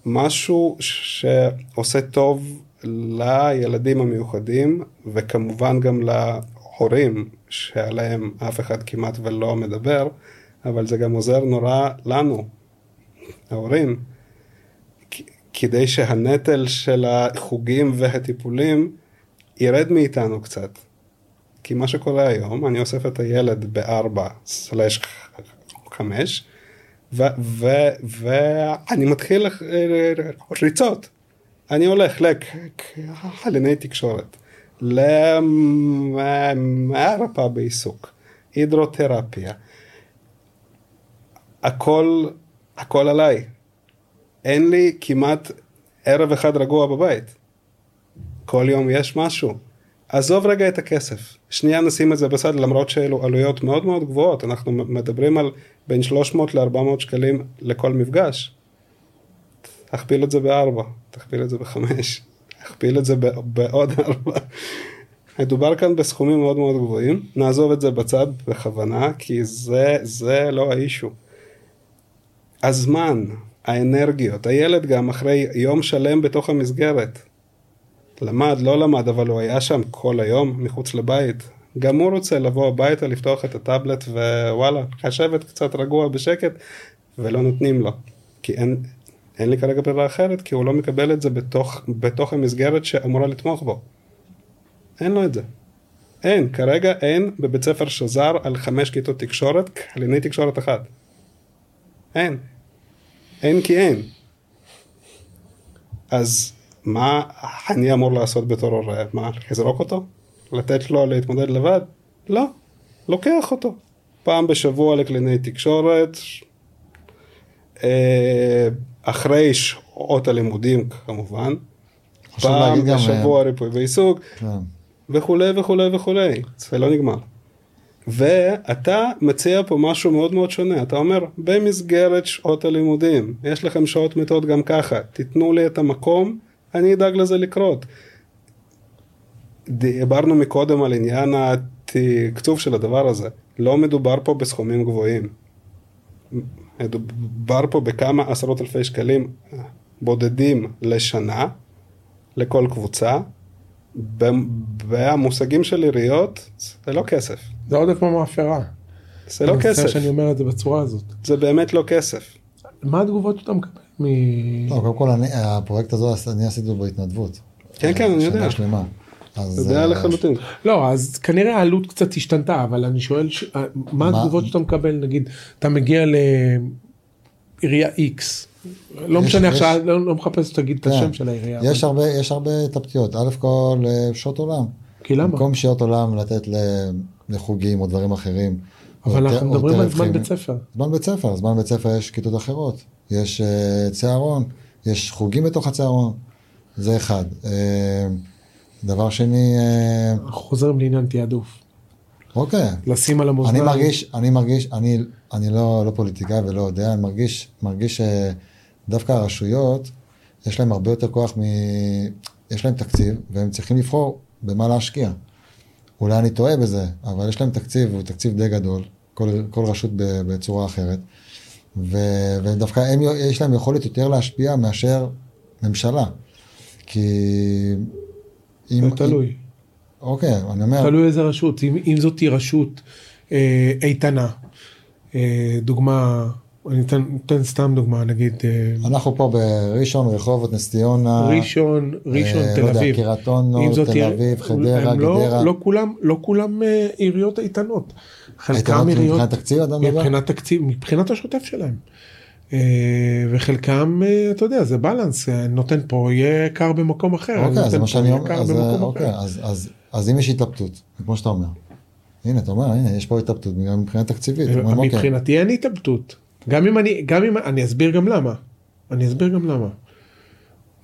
משהו שעושה טוב לילדים המיוחדים, וכמובן גם להורים, שעליהם אף אחד כמעט ולא מדבר, אבל זה גם עוזר נורא לנו, ההורים, כדי שהנטל של החוגים והטיפולים ירד מאיתנו קצת. כי מה שקורה היום, אני אוסף את הילד בארבע סלש חמש, ואני מתחיל ריצות. אני הולך לקלינאי תקשורת, למרפאה בעיסוק, הידרותרפיה. הכל, הכל עליי. אין לי כמעט ערב אחד רגוע בבית. כל יום יש משהו. עזוב רגע את הכסף, שנייה נשים את זה בצד למרות שאלו עלויות מאוד מאוד גבוהות, אנחנו מדברים על בין 300 ל-400 שקלים לכל מפגש. תכפיל את זה בארבע, תכפיל את זה בחמש, תכפיל את זה בעוד ארבע. מדובר כאן בסכומים מאוד מאוד גבוהים, נעזוב את זה בצד בכוונה, כי זה, זה לא האישו. הזמן, האנרגיות, הילד גם אחרי יום שלם בתוך המסגרת, למד, לא למד, אבל הוא היה שם כל היום מחוץ לבית. גם הוא רוצה לבוא הביתה, לפתוח את הטאבלט ווואלה, לשבת קצת רגוע בשקט, ולא נותנים לו. כי אין, אין לי כרגע ברירה אחרת, כי הוא לא מקבל את זה בתוך, בתוך המסגרת שאמורה לתמוך בו. אין לו את זה. אין, כרגע אין בבית ספר שזר על חמש כיתות תקשורת, קלינאי תקשורת אחת. אין. אין כי אין. אז מה אני אמור לעשות בתור הורה? מה, לזרוק אותו? לתת לו להתמודד לבד? לא, לוקח אותו. פעם בשבוע לקלינאי תקשורת, אה, אחרי שעות הלימודים כמובן, פעם בשבוע ריפוי בעיסוק, כן. וכולי וכולי וכולי, זה לא נגמר. ואתה מציע פה משהו מאוד מאוד שונה, אתה אומר במסגרת שעות הלימודים, יש לכם שעות מתות גם ככה, תיתנו לי את המקום, אני אדאג לזה לקרות. דיברנו מקודם על עניין התקצוב של הדבר הזה, לא מדובר פה בסכומים גבוהים. מדובר פה בכמה עשרות אלפי שקלים בודדים לשנה, לכל קבוצה. במושגים של עיריות זה לא כסף. זה עוד פעם מאפרה. זה לא אני מצטער כסף. שאני אומר את זה בצורה הזאת. זה באמת לא כסף. מה התגובות שאתה מקבל? מ... לא, קודם כל, אני- הפרויקט הזה, אני עשיתי אותו בהתנדבות. כן, כן, אני יודע. שנה שלמה. אתה אז יודע אה, לחלוטין. לא, אז כנראה העלות קצת השתנתה, אבל אני שואל, ש... מה מה- התגובות שאתה מקבל, נגיד, אתה מגיע לעירייה X, לא יש- משנה יש- עכשיו, לא לא מחפש שתגיד את כן. השם של העירייה. יש אבל- הרבה, יש הרבה התלבטויות. א' כל, אה, שעות עולם. כי למה? במקום שעות עולם לתת ל- לחוגים או דברים אחרים. אבל אנחנו מדברים על זמן. בית ספר. זמן בית ספר, זמן בית ספר יש כיתות אחרות. יש אה, צהרון, יש חוגים בתוך הצהרון. זה אחד. אה, דבר שני, אה, אנחנו חוזרים לעניין תעדוף. אוקיי. לשים על אני המאזניים. מרגיש, אני מרגיש, אני, אני לא, לא פוליטיקאי ולא יודע, אני מרגיש, מרגיש שדווקא הרשויות, יש להם הרבה יותר כוח מ... יש להם תקציב, והם צריכים לבחור במה להשקיע. אולי אני טועה בזה, אבל יש להם תקציב, הוא תקציב די גדול, כל, כל רשות בצורה אחרת, ו, ודווקא הם, יש להם יכולת יותר להשפיע מאשר ממשלה. כי... אם, זה תלוי. אם, אוקיי, אני אומר... תלוי איזה רשות. אם, אם זאת רשות אה, איתנה, אה, דוגמה, אני אתן, אתן סתם דוגמה, נגיד אה, אנחנו פה בראשון, רחובות, נס ציונה, ראשון, ראשון, אה, תל לא יודע, אביב. קריית אונו, תל עיר- אביב, חדרה, לא, גדרה. לא כולם, לא כולם אה, עיריות איתנות. חלקם עיריות, מבחינת תקציב, אתה מדבר? מבחינת תקציב, מבחינת השוטף שלהם. אה, וחלקם, אה, אתה יודע, זה בלנס, אה, נותן פה, יהיה קר במקום אחר. אוקיי, זה מה שאני אומר, אז, אוקיי. אז, אז, אז אם יש התלבטות, כמו שאתה אומר, הנה, אתה אומר, הנה, יש פה התלבטות, גם מבחינה תקציבית, אוקיי, מבחינתי אין התלבטות. גם אם אני, גם אם, אני אסביר גם למה. אני אסביר גם למה.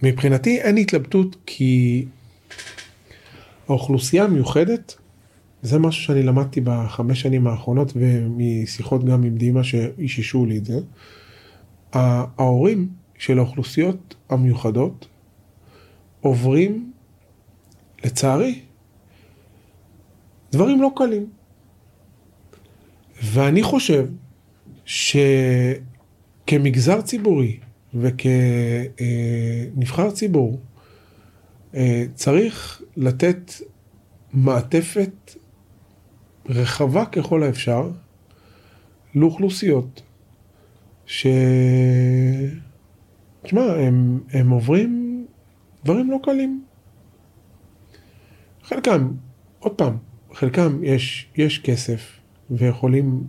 מבחינתי אין התלבטות כי האוכלוסייה המיוחדת, זה משהו שאני למדתי בחמש שנים האחרונות ומשיחות גם עם דימה שאיששו לי את זה. ההורים של האוכלוסיות המיוחדות עוברים, לצערי, דברים לא קלים. ואני חושב שכמגזר ציבורי וכנבחר ציבור, אה, צריך לתת מעטפת רחבה ככל האפשר לאוכלוסיות ש... תשמע, הם, הם עוברים דברים לא קלים. חלקם, עוד פעם, חלקם יש, יש כסף ויכולים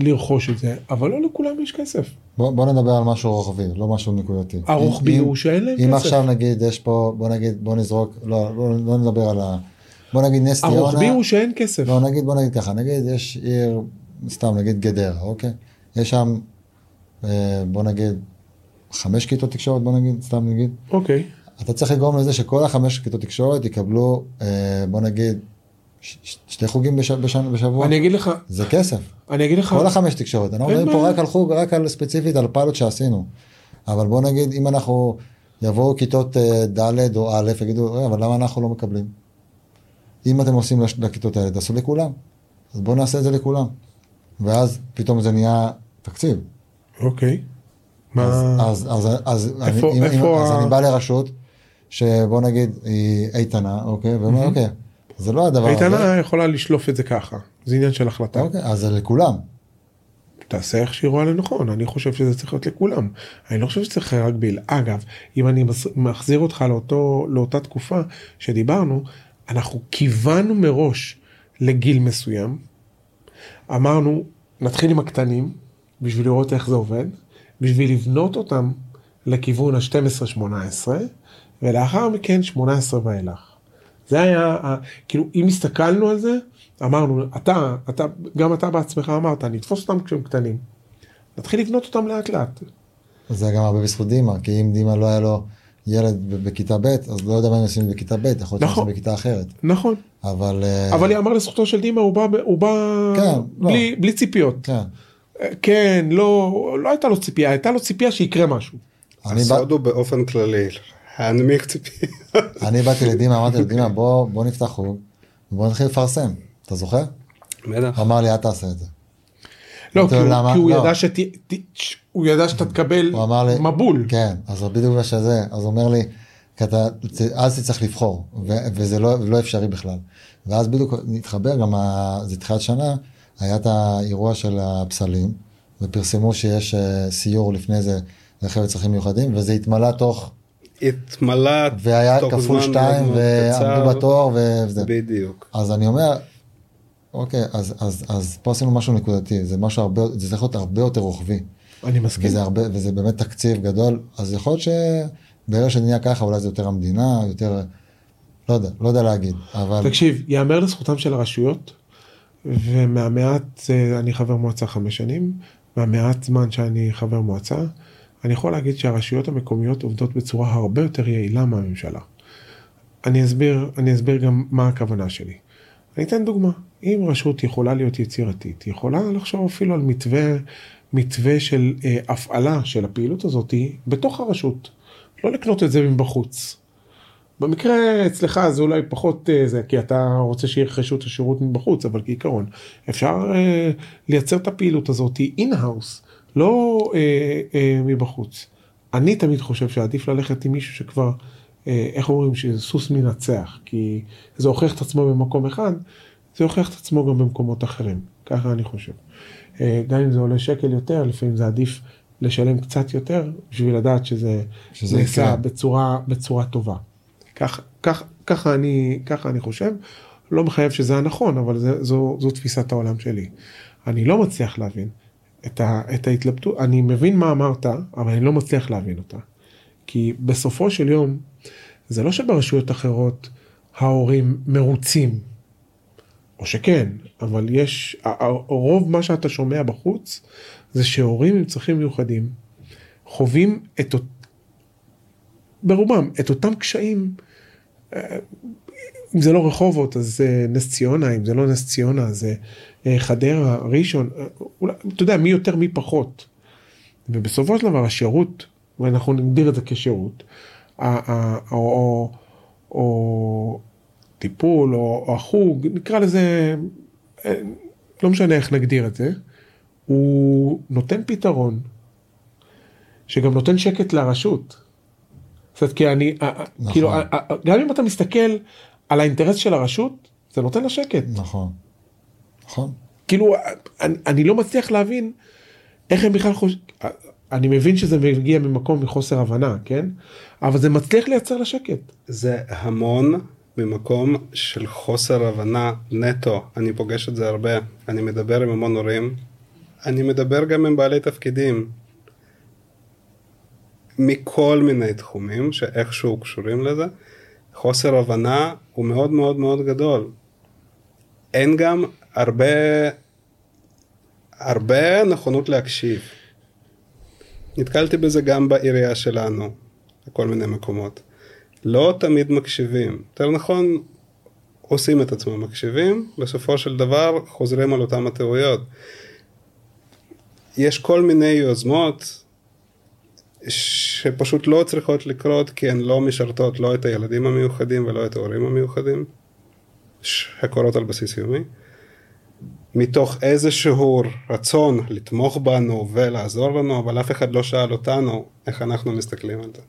לרכוש את זה, אבל לא לכולם יש כסף. בוא, בוא נדבר על משהו רוחבי, לא משהו נקודתי. הרוחבי אם- הוא שאין להם אם כסף. עכשיו נגיד, יש פה, בוא נגיד, בוא נזרוק, לא, לא, לא נדבר על ה... בוא נגיד נס ציונה, הרוחבי הוא שאין כסף. לא, נגיד, בוא נגיד ככה, נגיד יש עיר, סתם נגיד גדרה, אוקיי? יש שם, אה, בוא נגיד, חמש כיתות תקשורת, בוא נגיד, סתם נגיד. אוקיי. אתה צריך לגרום לזה שכל החמש כיתות תקשורת יקבלו, אה, בוא נגיד, ש- ש- שתי חוגים בש, בשנה, בשבוע. אני אגיד לך, זה כסף. אני אגיד לך, כל החמש תקשורת. אנחנו מדברים פה. רק על חוג, רק על ספציפית, על פיילוט שעשינו. אבל בוא נגיד, אם אנחנו, יבואו כיתות אה, ד' או א', יגידו, "רגע, אבל למה אנחנו לא מקבלים? אם אתם עושים לכיתות האלה, תעשו לכולם. אז בואו נעשה את זה לכולם. ואז פתאום זה נהיה תקציב. אוקיי. אז, מה, אז, אז, אז, איפה- אני, איפה אם, אז ה- אני בא לרשות, שבוא נגיד היא איתנה, אוקיי, ואומר, אוקיי, זה לא הדבר הזה. איתנה יכולה לשלוף את זה ככה, זה עניין של החלטה. אוקיי, אז זה לכולם. תעשה איך שהיא רואה לנכון, אני חושב שזה צריך להיות לכולם. אני לא חושב שצריך רק ביל. אגב, אם אני מחזיר אותך לאותו, לאותה תקופה שדיברנו, אנחנו כיוונו מראש לגיל מסוים, אמרנו, נתחיל עם הקטנים, בשביל לראות איך זה עובד, בשביל לבנות אותם לכיוון ה-12-18, ולאחר מכן 18 ואילך. זה היה, כאילו, אם הסתכלנו על זה, אמרנו, אתה, אתה, גם אתה בעצמך אמרת, נתפוס אותם כשהם קטנים. נתחיל לבנות אותם לאט לאט. זה גם הרבה בזכות דימה, כי אם דימה לא היה לו ילד בכיתה ב', אז לא יודע מה הם עושים בכיתה ב', יכול להיות שהם נכון. בכיתה אחרת. נכון. אבל... אה, אבל יאמר לזכותו של דימה, הוא בא, הוא בא כן, לא. בלי, בלי ציפיות. כן. כן, לא, לא הייתה לו ציפייה, הייתה לו ציפייה שיקרה משהו. הסוד הוא באופן כללי, להנמיך ציפיות. אני באתי לדימה, אמרתי לו, דימה, בוא, בוא נפתח חוג, ובוא נתחיל לפרסם. אתה זוכר? בטח. אמר לי, אל תעשה את זה. לא, כי "למה?" כי הוא לא. ידע שת- ת- הוא ידע שאתה תקבל לי, מבול. כן, אז בדיוק מה שזה, אז הוא אומר לי, כי אתה, אז תצטרך לבחור, ו- וזה לא, לא אפשרי בכלל. ואז בדיוק נתחבר, גם ה, זה תחילת שנה, היה את האירוע של הפסלים, ופרסמו שיש אה, סיור לפני זה לחבר'ה צרכים מיוחדים, וזה התמלא תוך, התמלא והיה תוך כפול זמן שתיים, מאוד מאוד ועמדו. בתור, וזה. בדיוק. אז אני אומר, אוקיי, אז, אז, אז פה עשינו משהו נקודתי, זה משהו הרבה, זה צריך להיות הרבה יותר רוחבי. אני מסכים. וזה הרבה, וזה באמת תקציב גדול, אז יכול להיות שברגע שזה נהיה ככה, אולי זה יותר המדינה, יותר, לא יודע, לא יודע להגיד, אבל תקשיב, יאמר לזכותם של הרשויות, ומהמעט, אה, אני חבר מועצה חמש שנים, מהמעט זמן שאני חבר מועצה, אני יכול להגיד שהרשויות המקומיות עובדות בצורה הרבה יותר יעילה מהממשלה. אני אסביר, אני אסביר גם מה הכוונה שלי. אני אתן דוגמה, אם רשות יכולה להיות יצירתית, היא יכולה לחשוב אפילו על מתווה, מתווה של אה, הפעלה של הפעילות הזאת בתוך הרשות, לא לקנות את זה מבחוץ. במקרה אצלך זה אולי פחות אה, זה, כי אתה רוצה שירכשו את השירות מבחוץ, אבל כעיקרון אפשר אה, לייצר את הפעילות הזאת in-house, לא אה, אה, מבחוץ. אני תמיד חושב שעדיף ללכת עם מישהו שכבר, אה, איך אומרים, שסוס מנצח, כי זה הוכיח את עצמו במקום אחד, זה הוכיח את עצמו גם במקומות אחרים, ככה אני חושב. אה, גם אם זה עולה שקל יותר, לפעמים זה עדיף לשלם קצת יותר, בשביל לדעת שזה, שזה נעשה. בצורה, בצורה טובה. כך, כך, ככה, אני, ככה אני חושב, לא מחייב שזה הנכון, אבל זה, זו, זו תפיסת העולם שלי. אני לא מצליח להבין את, ה, את ההתלבטות, אני מבין מה אמרת, אבל אני לא מצליח להבין אותה. כי בסופו של יום, זה לא שברשויות אחרות ההורים מרוצים, או שכן, אבל יש, רוב מה שאתה שומע בחוץ, זה שהורים עם צרכים מיוחדים חווים את, ברובם את אותם קשיים. אה, אם זה לא רחובות אז זה נס ציונה, אם זה לא נס ציונה זה אה, חדרה, ראשון, אה, אולי, אתה יודע מי יותר מי פחות. ובסופו של דבר השירות, ואנחנו נגדיר את זה כשירות, או, או, או טיפול או, או החוג, נקרא לזה, אה, לא משנה איך נגדיר את זה, הוא נותן פתרון שגם נותן שקט לרשות. זאת אומרת, כי אני, אה, אה, נכון. כאילו, אה, גם אם אתה מסתכל על האינטרס של הרשות, זה נותן לה שקט. נכון, נכון, כאילו, אני, אני לא מצליח להבין איך הם בכלל חושבים, אני מבין שזה מגיע ממקום מחוסר הבנה, כן? אבל זה מצליח לייצר לה שקט. זה המון ממקום של חוסר הבנה נטו. אני פוגש את זה הרבה. אני מדבר עם המון הורים. אני מדבר גם עם בעלי תפקידים. מכל מיני תחומים שאיכשהו קשורים לזה. חוסר הבנה הוא מאוד מאוד מאוד גדול. אין גם הרבה, הרבה נכונות להקשיב. נתקלתי בזה גם בעירייה שלנו, בכל מיני מקומות. לא תמיד מקשיבים. יותר נכון, עושים את עצמם מקשיבים, בסופו של דבר חוזרים על אותם הטעויות. יש כל מיני יוזמות שפשוט לא צריכות לקרות כי הן לא משרתות לא את הילדים המיוחדים ולא את ההורים המיוחדים, שקורות על בסיס יומי. מתוך איזשהו רצון לתמוך בנו ולעזור לנו, אבל אף אחד לא שאל אותנו איך אנחנו מסתכלים על זה.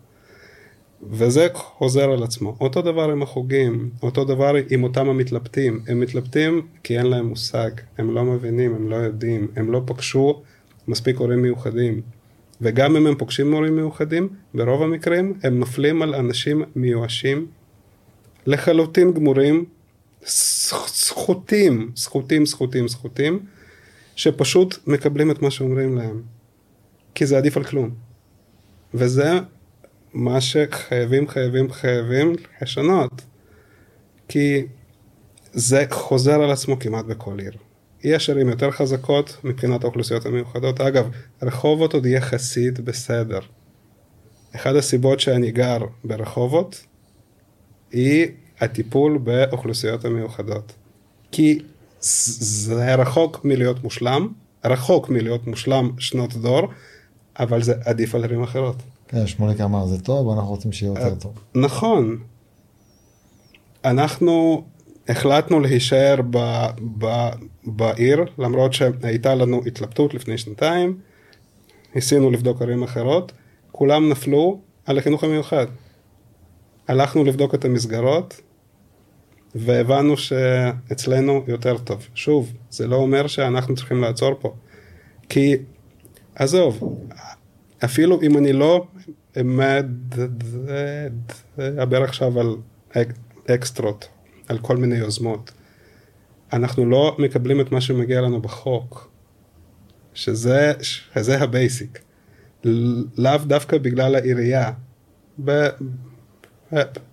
וזה חוזר על עצמו. אותו דבר עם החוגים, אותו דבר עם אותם המתלבטים. הם מתלבטים כי אין להם מושג, הם לא מבינים, הם לא יודעים, הם לא פגשו מספיק הורים מיוחדים. וגם אם הם פוגשים הורים מיוחדים, ברוב המקרים הם נופלים על אנשים מיואשים, לחלוטין גמורים, זכותים, זכותים, זכותים, זכותים, שפשוט מקבלים את מה שאומרים להם. כי זה עדיף על כלום. וזה מה שחייבים, חייבים, חייבים לשנות. כי זה חוזר על עצמו כמעט בכל עיר. יש ערים יותר חזקות מבחינת האוכלוסיות המיוחדות. אגב, רחובות עוד יחסית בסדר. אחת הסיבות שאני גר ברחובות היא הטיפול באוכלוסיות המיוחדות. כי זה רחוק מלהיות מושלם, רחוק מלהיות מושלם שנות דור, אבל זה עדיף על ערים אחרות. כן, שמוליק אמר זה טוב, אנחנו רוצים שיהיה יותר טוב. נכון. אנחנו החלטנו להישאר ב, ב, בעיר, למרות שהייתה לנו התלבטות לפני שנתיים, ניסינו לבדוק ערים אחרות, כולם נפלו על החינוך המיוחד. הלכנו לבדוק את המסגרות, והבנו שאצלנו יותר טוב. שוב, זה לא אומר שאנחנו צריכים לעצור פה. כי, עזוב, אפילו אם אני לא אדבר עכשיו על אקסטרות, על כל מיני יוזמות, אנחנו לא מקבלים את מה שמגיע לנו בחוק, שזה, שזה ה basic. לאו דווקא בגלל העירייה,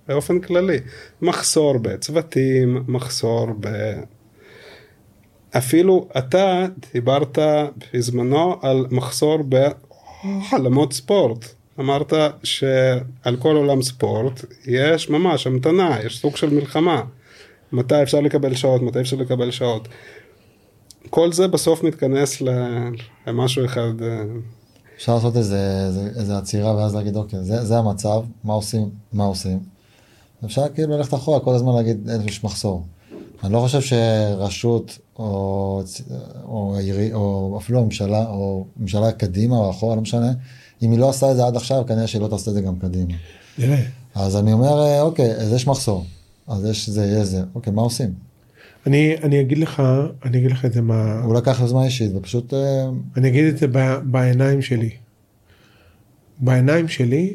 באופן כללי. מחסור בצוותים, מחסור ב... אפילו אתה דיברת בזמנו על מחסור באולמות ספורט. אמרת שעל כל אולם ספורט יש ממש המתנה, יש סוג של מלחמה. מתי אפשר לקבל שעות, מתי אפשר לקבל שעות. כל זה בסוף מתכנס למשהו אחד. אה, אפשר לעשות איזה, איזה, איזה עצירה ואז להגיד אוקיי זה, זה המצב מה עושים מה עושים. אפשר כאילו ללכת אחורה כל הזמן להגיד אין יש מחסור. אני לא חושב שרשות או, או, או, או אפילו הממשלה או ממשלה קדימה או אחורה לא משנה אם היא לא עשה את זה עד עכשיו כנראה שהיא לא תעשה את זה גם קדימה. אז אני אומר אוקיי אז יש מחסור אז יש זה יש זה אוקיי מה עושים. אני, אני אגיד לך, אני אגיד לך את זה מה... הוא לקח יוזמה אישית ופשוט... אה, אני אגיד את זה ב, בעיניים שלי. בעיניים שלי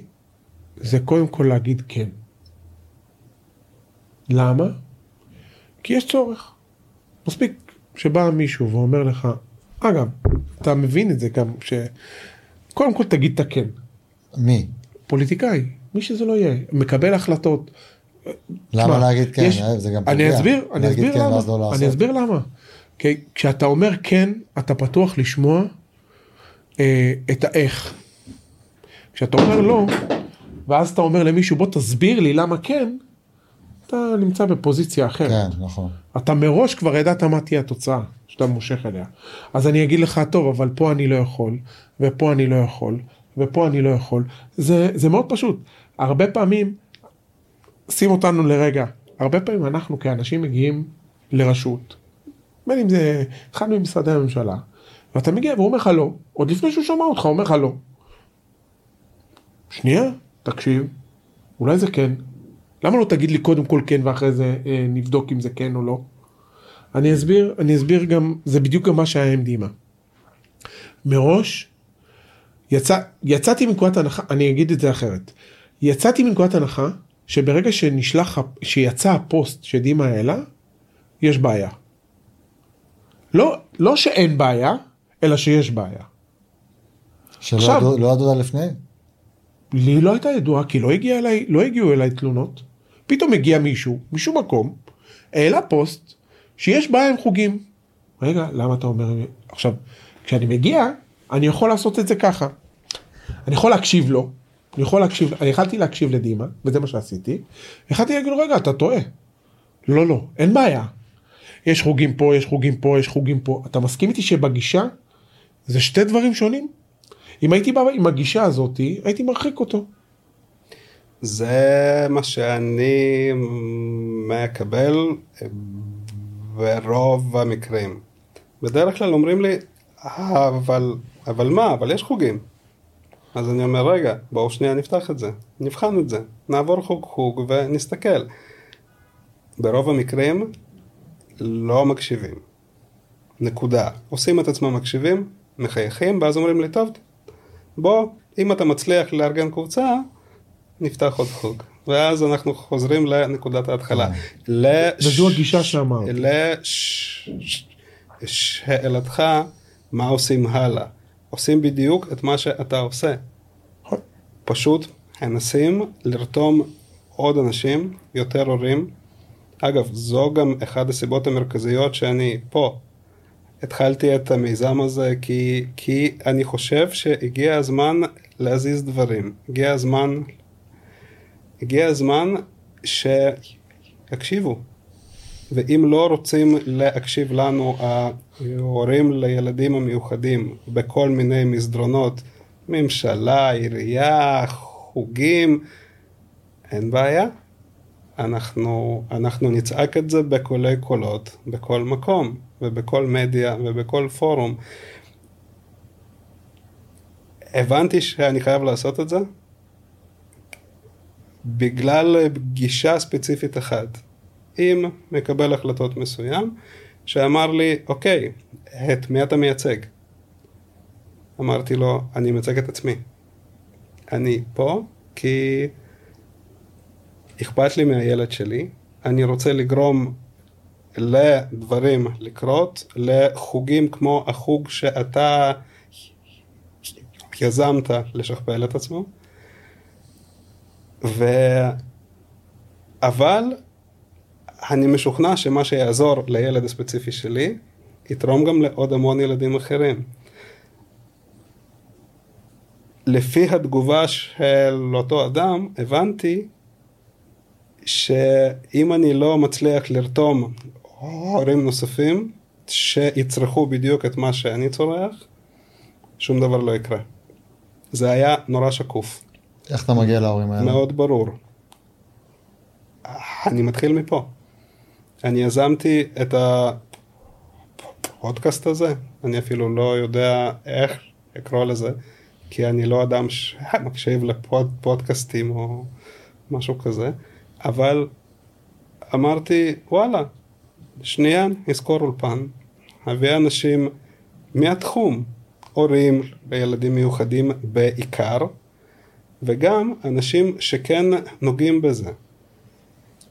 זה קודם כל להגיד כן. למה? כי יש צורך. מספיק שבא מישהו ואומר לך, אגב, אתה מבין את זה גם, שקודם כל תגיד את הכן. מי? פוליטיקאי, מי שזה לא יהיה, מקבל החלטות. למה להגיד כן? יש- זה גם פוגע. אני אסביר, אני אסביר כן למה. לא. אני אסביר למה. כי כשאתה אומר כן, אתה פתוח לשמוע אה, את האיך. כשאתה אומר לא, ואז אתה אומר למישהו בוא תסביר לי למה כן, אתה נמצא בפוזיציה אחרת. כן, נכון. אתה מראש כבר ידעת מה תהיה התוצאה שאתה מושך אליה. אז אני אגיד לך, טוב, אבל פה אני לא יכול, ופה אני לא יכול, ופה אני לא יכול. זה, זה מאוד פשוט. הרבה פעמים, שים אותנו לרגע, הרבה פעמים אנחנו כאנשים מגיעים לרשות, בין אם זה אחד ממשרדי הממשלה, ואתה מגיע והוא אומר לך לא, עוד לפני שהוא שומע אותך, הוא אומר לך לא. שנייה, תקשיב, אולי זה כן. למה לא תגיד לי קודם כל כן ואחרי זה אה, נבדוק אם זה כן או לא? אני אסביר, אני אסביר גם, זה בדיוק גם מה שהיה עם דימה. מראש, יצא, יצאתי מנקודת הנחה, אני אגיד את זה אחרת. יצאתי מנקודת הנחה שברגע שנשלח, שיצא הפוסט שדימה העלה, יש בעיה. לא, לא שאין בעיה, אלא שיש בעיה. שלא עכשיו- ידעו- לא ידעו לפני? לי לא הייתה ידועה, כי לא, הגיע אליי, לא הגיעו אליי תלונות. פתאום הגיע מישהו, משום מקום, העלה פוסט שיש בעיה עם חוגים. רגע, למה אתה אומר... עכשיו, כשאני מגיע, אני יכול לעשות את זה ככה. אני יכול להקשיב לו, אני יכול להקשיב, אני יכלתי להקשיב לדימה, וזה מה שעשיתי. יכלתי להגיד לו, רגע, אתה טועה. לא, לא, אין בעיה. יש חוגים פה, יש חוגים פה, יש חוגים פה. אתה מסכים איתי שבגישה זה שתי דברים שונים? אם הייתי בא עם הגישה הזאתי, הייתי מרחיק אותו. זה מה שאני מקבל ברוב המקרים. בדרך כלל אומרים לי, "אה, אבל, אבל מה, אבל יש חוגים. אז אני אומר, רגע, בואו שנייה נפתח את זה, נבחן את זה, נעבור חוג חוג ונסתכל. ברוב המקרים לא מקשיבים. נקודה. עושים את עצמם מקשיבים, מחייכים, ואז אומרים לי, טוב, בוא, אם אתה מצליח לארגן קבוצה, נפתח עוד חוג. ואז אנחנו חוזרים לנקודת ההתחלה. לש- וזו הגישה שאמרתי. לשאלתך, מה עושים הלאה? עושים בדיוק את מה שאתה עושה. פשוט מנסים לרתום עוד אנשים, יותר הורים. אגב, זו גם אחת הסיבות המרכזיות שאני פה. התחלתי את המיזם הזה כי, כי אני חושב שהגיע הזמן להזיז דברים. הגיע הזמן, הגיע הזמן שיקשיבו. ואם לא רוצים להקשיב לנו, ההורים לילדים המיוחדים בכל מיני מסדרונות, ממשלה, עירייה, חוגים, אין בעיה. אנחנו, אנחנו נצעק את זה בקולי קולות, בכל מקום, ובכל מדיה, ובכל פורום. הבנתי שאני חייב לעשות את זה בגלל פגישה ספציפית אחת עם מקבל החלטות מסוים, שאמר לי, אוקיי, את מי אתה מייצג? אמרתי לו, אני מייצג את עצמי. אני פה כי אכפת לי מהילד שלי, אני רוצה לגרום לדברים לקרות, לחוגים כמו החוג שאתה יזמת לשכפל את עצמו. ו... אבל אני משוכנע שמה שיעזור לילד הספציפי שלי, יתרום גם לעוד המון ילדים אחרים. לפי התגובה של אותו אדם, הבנתי שאם אני לא מצליח לרתום הורים נוספים שיצרכו בדיוק את מה שאני צורך, שום דבר לא יקרה. זה היה נורא שקוף. איך אתה מגיע להורים האלה? מאוד ברור. אני מתחיל מפה. אני יזמתי את הפודקאסט הזה, אני אפילו לא יודע איך לקרוא לזה, כי אני לא אדם שמקשיב לפודקאסטים או משהו כזה, אבל אמרתי, וואלה, שנייה, נזכור אולפן, הביא אנשים מהתחום, הורים לילדים מיוחדים בעיקר, וגם אנשים שכן נוגעים בזה.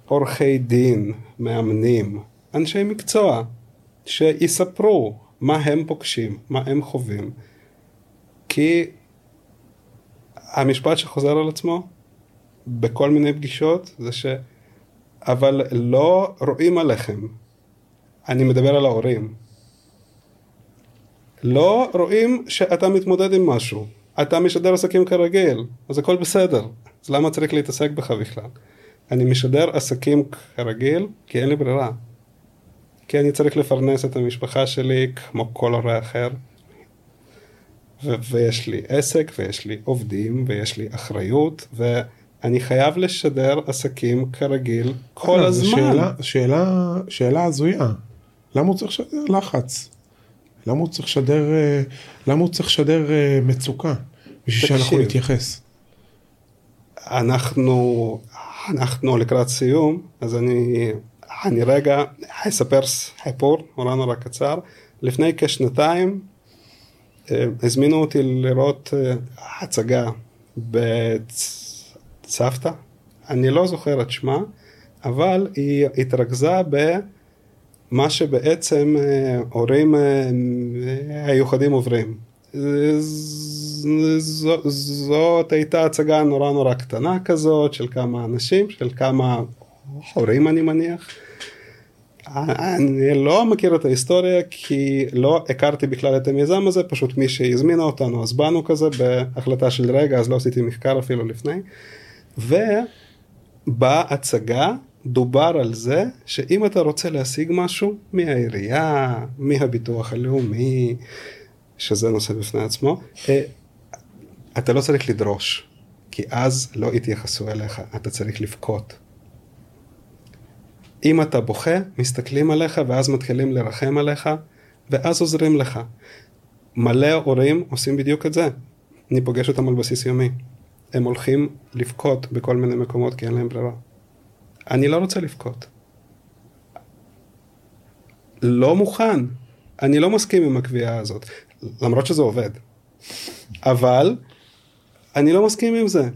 עורכי דין, מאמנים, אנשי מקצוע, שיספרו מה הם פוגשים, מה הם חווים. כי המשפט שחוזר על עצמו בכל מיני פגישות זה ש... אבל לא רואים עליכם. אני מדבר על ההורים. לא רואים שאתה מתמודד עם משהו. אתה משדר עסקים כרגיל, אז הכל בסדר. אז למה צריך להתעסק בך בכלל? אני משדר עסקים כרגיל כי אין לי ברירה. כי אני צריך לפרנס את המשפחה שלי כמו כל הורה אחר. ו- ויש לי עסק, ויש לי עובדים, ויש לי אחריות, ואני חייב לשדר עסקים כרגיל כל אה, הזמן. שאלה, שאלה, שאלה הזויה. למה הוא צריך לשדר לחץ? למה הוא צריך לשדר, אה, למה הוא צריך לשדר אה, מצוקה? בשביל שאנחנו תקשיב. נתייחס. אנחנו, אנחנו לקראת סיום, אז אני, אני רגע אספר סיפור נורא נורא קצר. לפני כשנתיים אה, הזמינו אותי לראות אה, הצגה בצוותא, אני לא זוכר את שמה, אבל היא התרכזה במה שבעצם אה, הורים היוחדים עוברים. זאת הייתה הצגה נורא נורא קטנה כזאת של כמה אנשים, של כמה הורים אני מניח. אני לא מכיר את ההיסטוריה כי לא הכרתי בכלל את המיזם הזה, פשוט מי שהזמינה אותנו אז באנו כזה בהחלטה של רגע, אז לא עשיתי מחקר אפילו לפני. ובהצגה דובר על זה שאם אתה רוצה להשיג משהו מהעירייה, מהביטוח הלאומי, שזה נושא בפני עצמו, אה, אתה לא צריך לדרוש, כי אז לא יתייחסו אליך, אתה צריך לבכות. אם אתה בוכה, מסתכלים עליך ואז מתחילים לרחם עליך, ואז עוזרים לך. מלא הורים עושים בדיוק את זה. אני פוגש אותם על בסיס יומי. הם הולכים לבכות בכל מיני מקומות כי אין להם ברירה. אני לא רוצה לבכות. לא מוכן. אני לא מסכים עם הקביעה הזאת, למרות שזה עובד. אבל אני לא מסכים עם זה.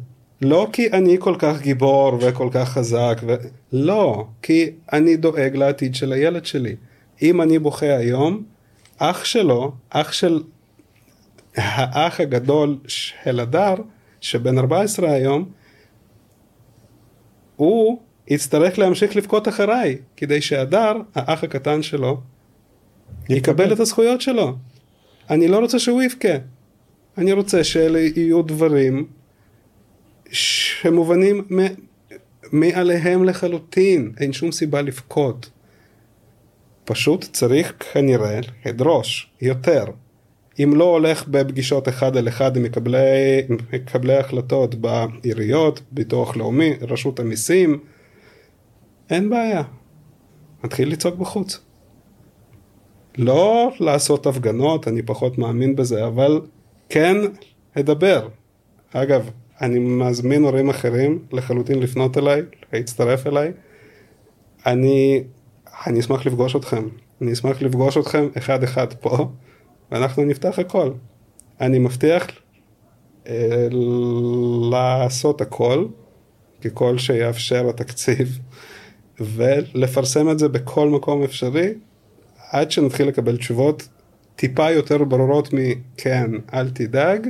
לא כי אני כל כך גיבור וכל כך חזק, ו... לא, כי אני דואג לעתיד של הילד שלי. אם אני בוכה היום, אח שלו, אח של האח הגדול של הדר, שבן 14 היום, הוא יצטרך להמשיך לבכות אחריי, כדי שהדר, האח הקטן שלו, יקבל את הזכויות שלו. אני לא רוצה שהוא יבכה. אני רוצה שאלה יהיו דברים שמובנים מעליהם לחלוטין, אין שום סיבה לבכות. פשוט צריך כנראה לדרוש יותר. אם לא הולך בפגישות אחד על אחד עם מקבלי, מקבלי החלטות בעיריות, ביטוח לאומי, רשות המיסים, אין בעיה. מתחיל לצעוק בחוץ. לא לעשות הפגנות, אני פחות מאמין בזה, אבל כן לדבר. אגב, אני מזמין הורים אחרים לחלוטין לפנות אליי, להצטרף אליי. אני, אני אשמח לפגוש אתכם. אני אשמח לפגוש אתכם אחד אחד פה, ואנחנו נפתח הכל. אני מבטיח אה, לעשות הכל, ככל שיאפשר התקציב, ולפרסם את זה בכל מקום אפשרי, עד שנתחיל לקבל תשובות טיפה יותר ברורות מכן, אל תדאג,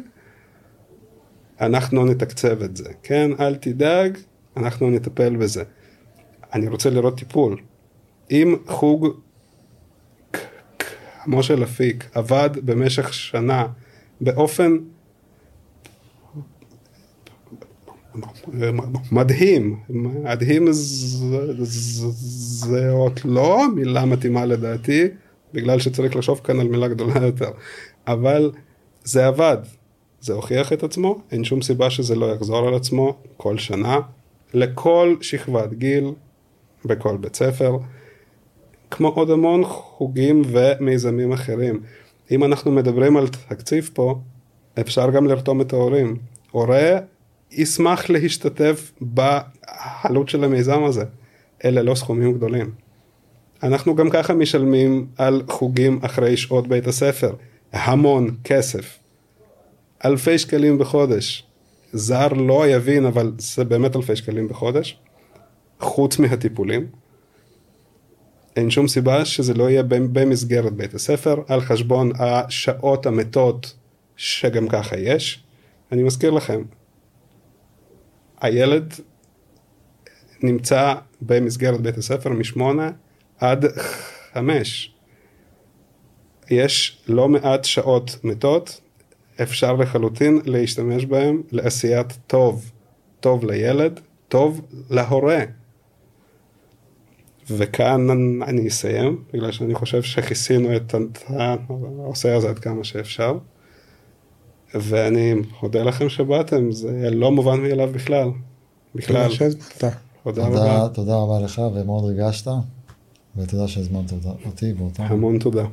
אנחנו נתקצב את זה. כן, אל תדאג, אנחנו נטפל בזה. אני רוצה לראות טיפול. אם חוג כמו של אפיק עבד במשך שנה באופן מדהים, מדהים זה עוד לא מילה מתאימה לדעתי, בגלל שצריך לחשוב כאן על מילה גדולה יותר, אבל זה עבד, זה הוכיח את עצמו, אין שום סיבה שזה לא יחזור על עצמו כל שנה, לכל שכבת גיל, בכל בית ספר, כמו עוד המון חוגים ומיזמים אחרים. אם אנחנו מדברים על תקציב פה, אפשר גם לרתום את ההורים. הורה ישמח להשתתף בעלות של המיזם הזה. אלה לא סכומים גדולים. אנחנו גם ככה משלמים על חוגים אחרי שעות בית הספר. המון כסף. אלפי שקלים בחודש. זר לא יבין, אבל זה באמת אלפי שקלים בחודש. חוץ מהטיפולים. אין שום סיבה שזה לא יהיה במסגרת בית הספר, על חשבון השעות המתות שגם ככה יש. אני מזכיר לכם, הילד נמצא במסגרת בית הספר משמונה עד חמש. יש לא מעט שעות מתות, אפשר לחלוטין להשתמש בהם לעשיית טוב. טוב לילד, טוב להורה. וכאן אני אסיים, בגלל שאני חושב שכיסינו את הנושא הזה עד כמה שאפשר. ואני מודה לכם שבאתם, זה לא מובן מאליו בכלל. בכלל. תודה. תודה רבה. תודה רבה לך ומאוד ריגשת, ותודה שהזמנת אותי ואותם. המון תודה.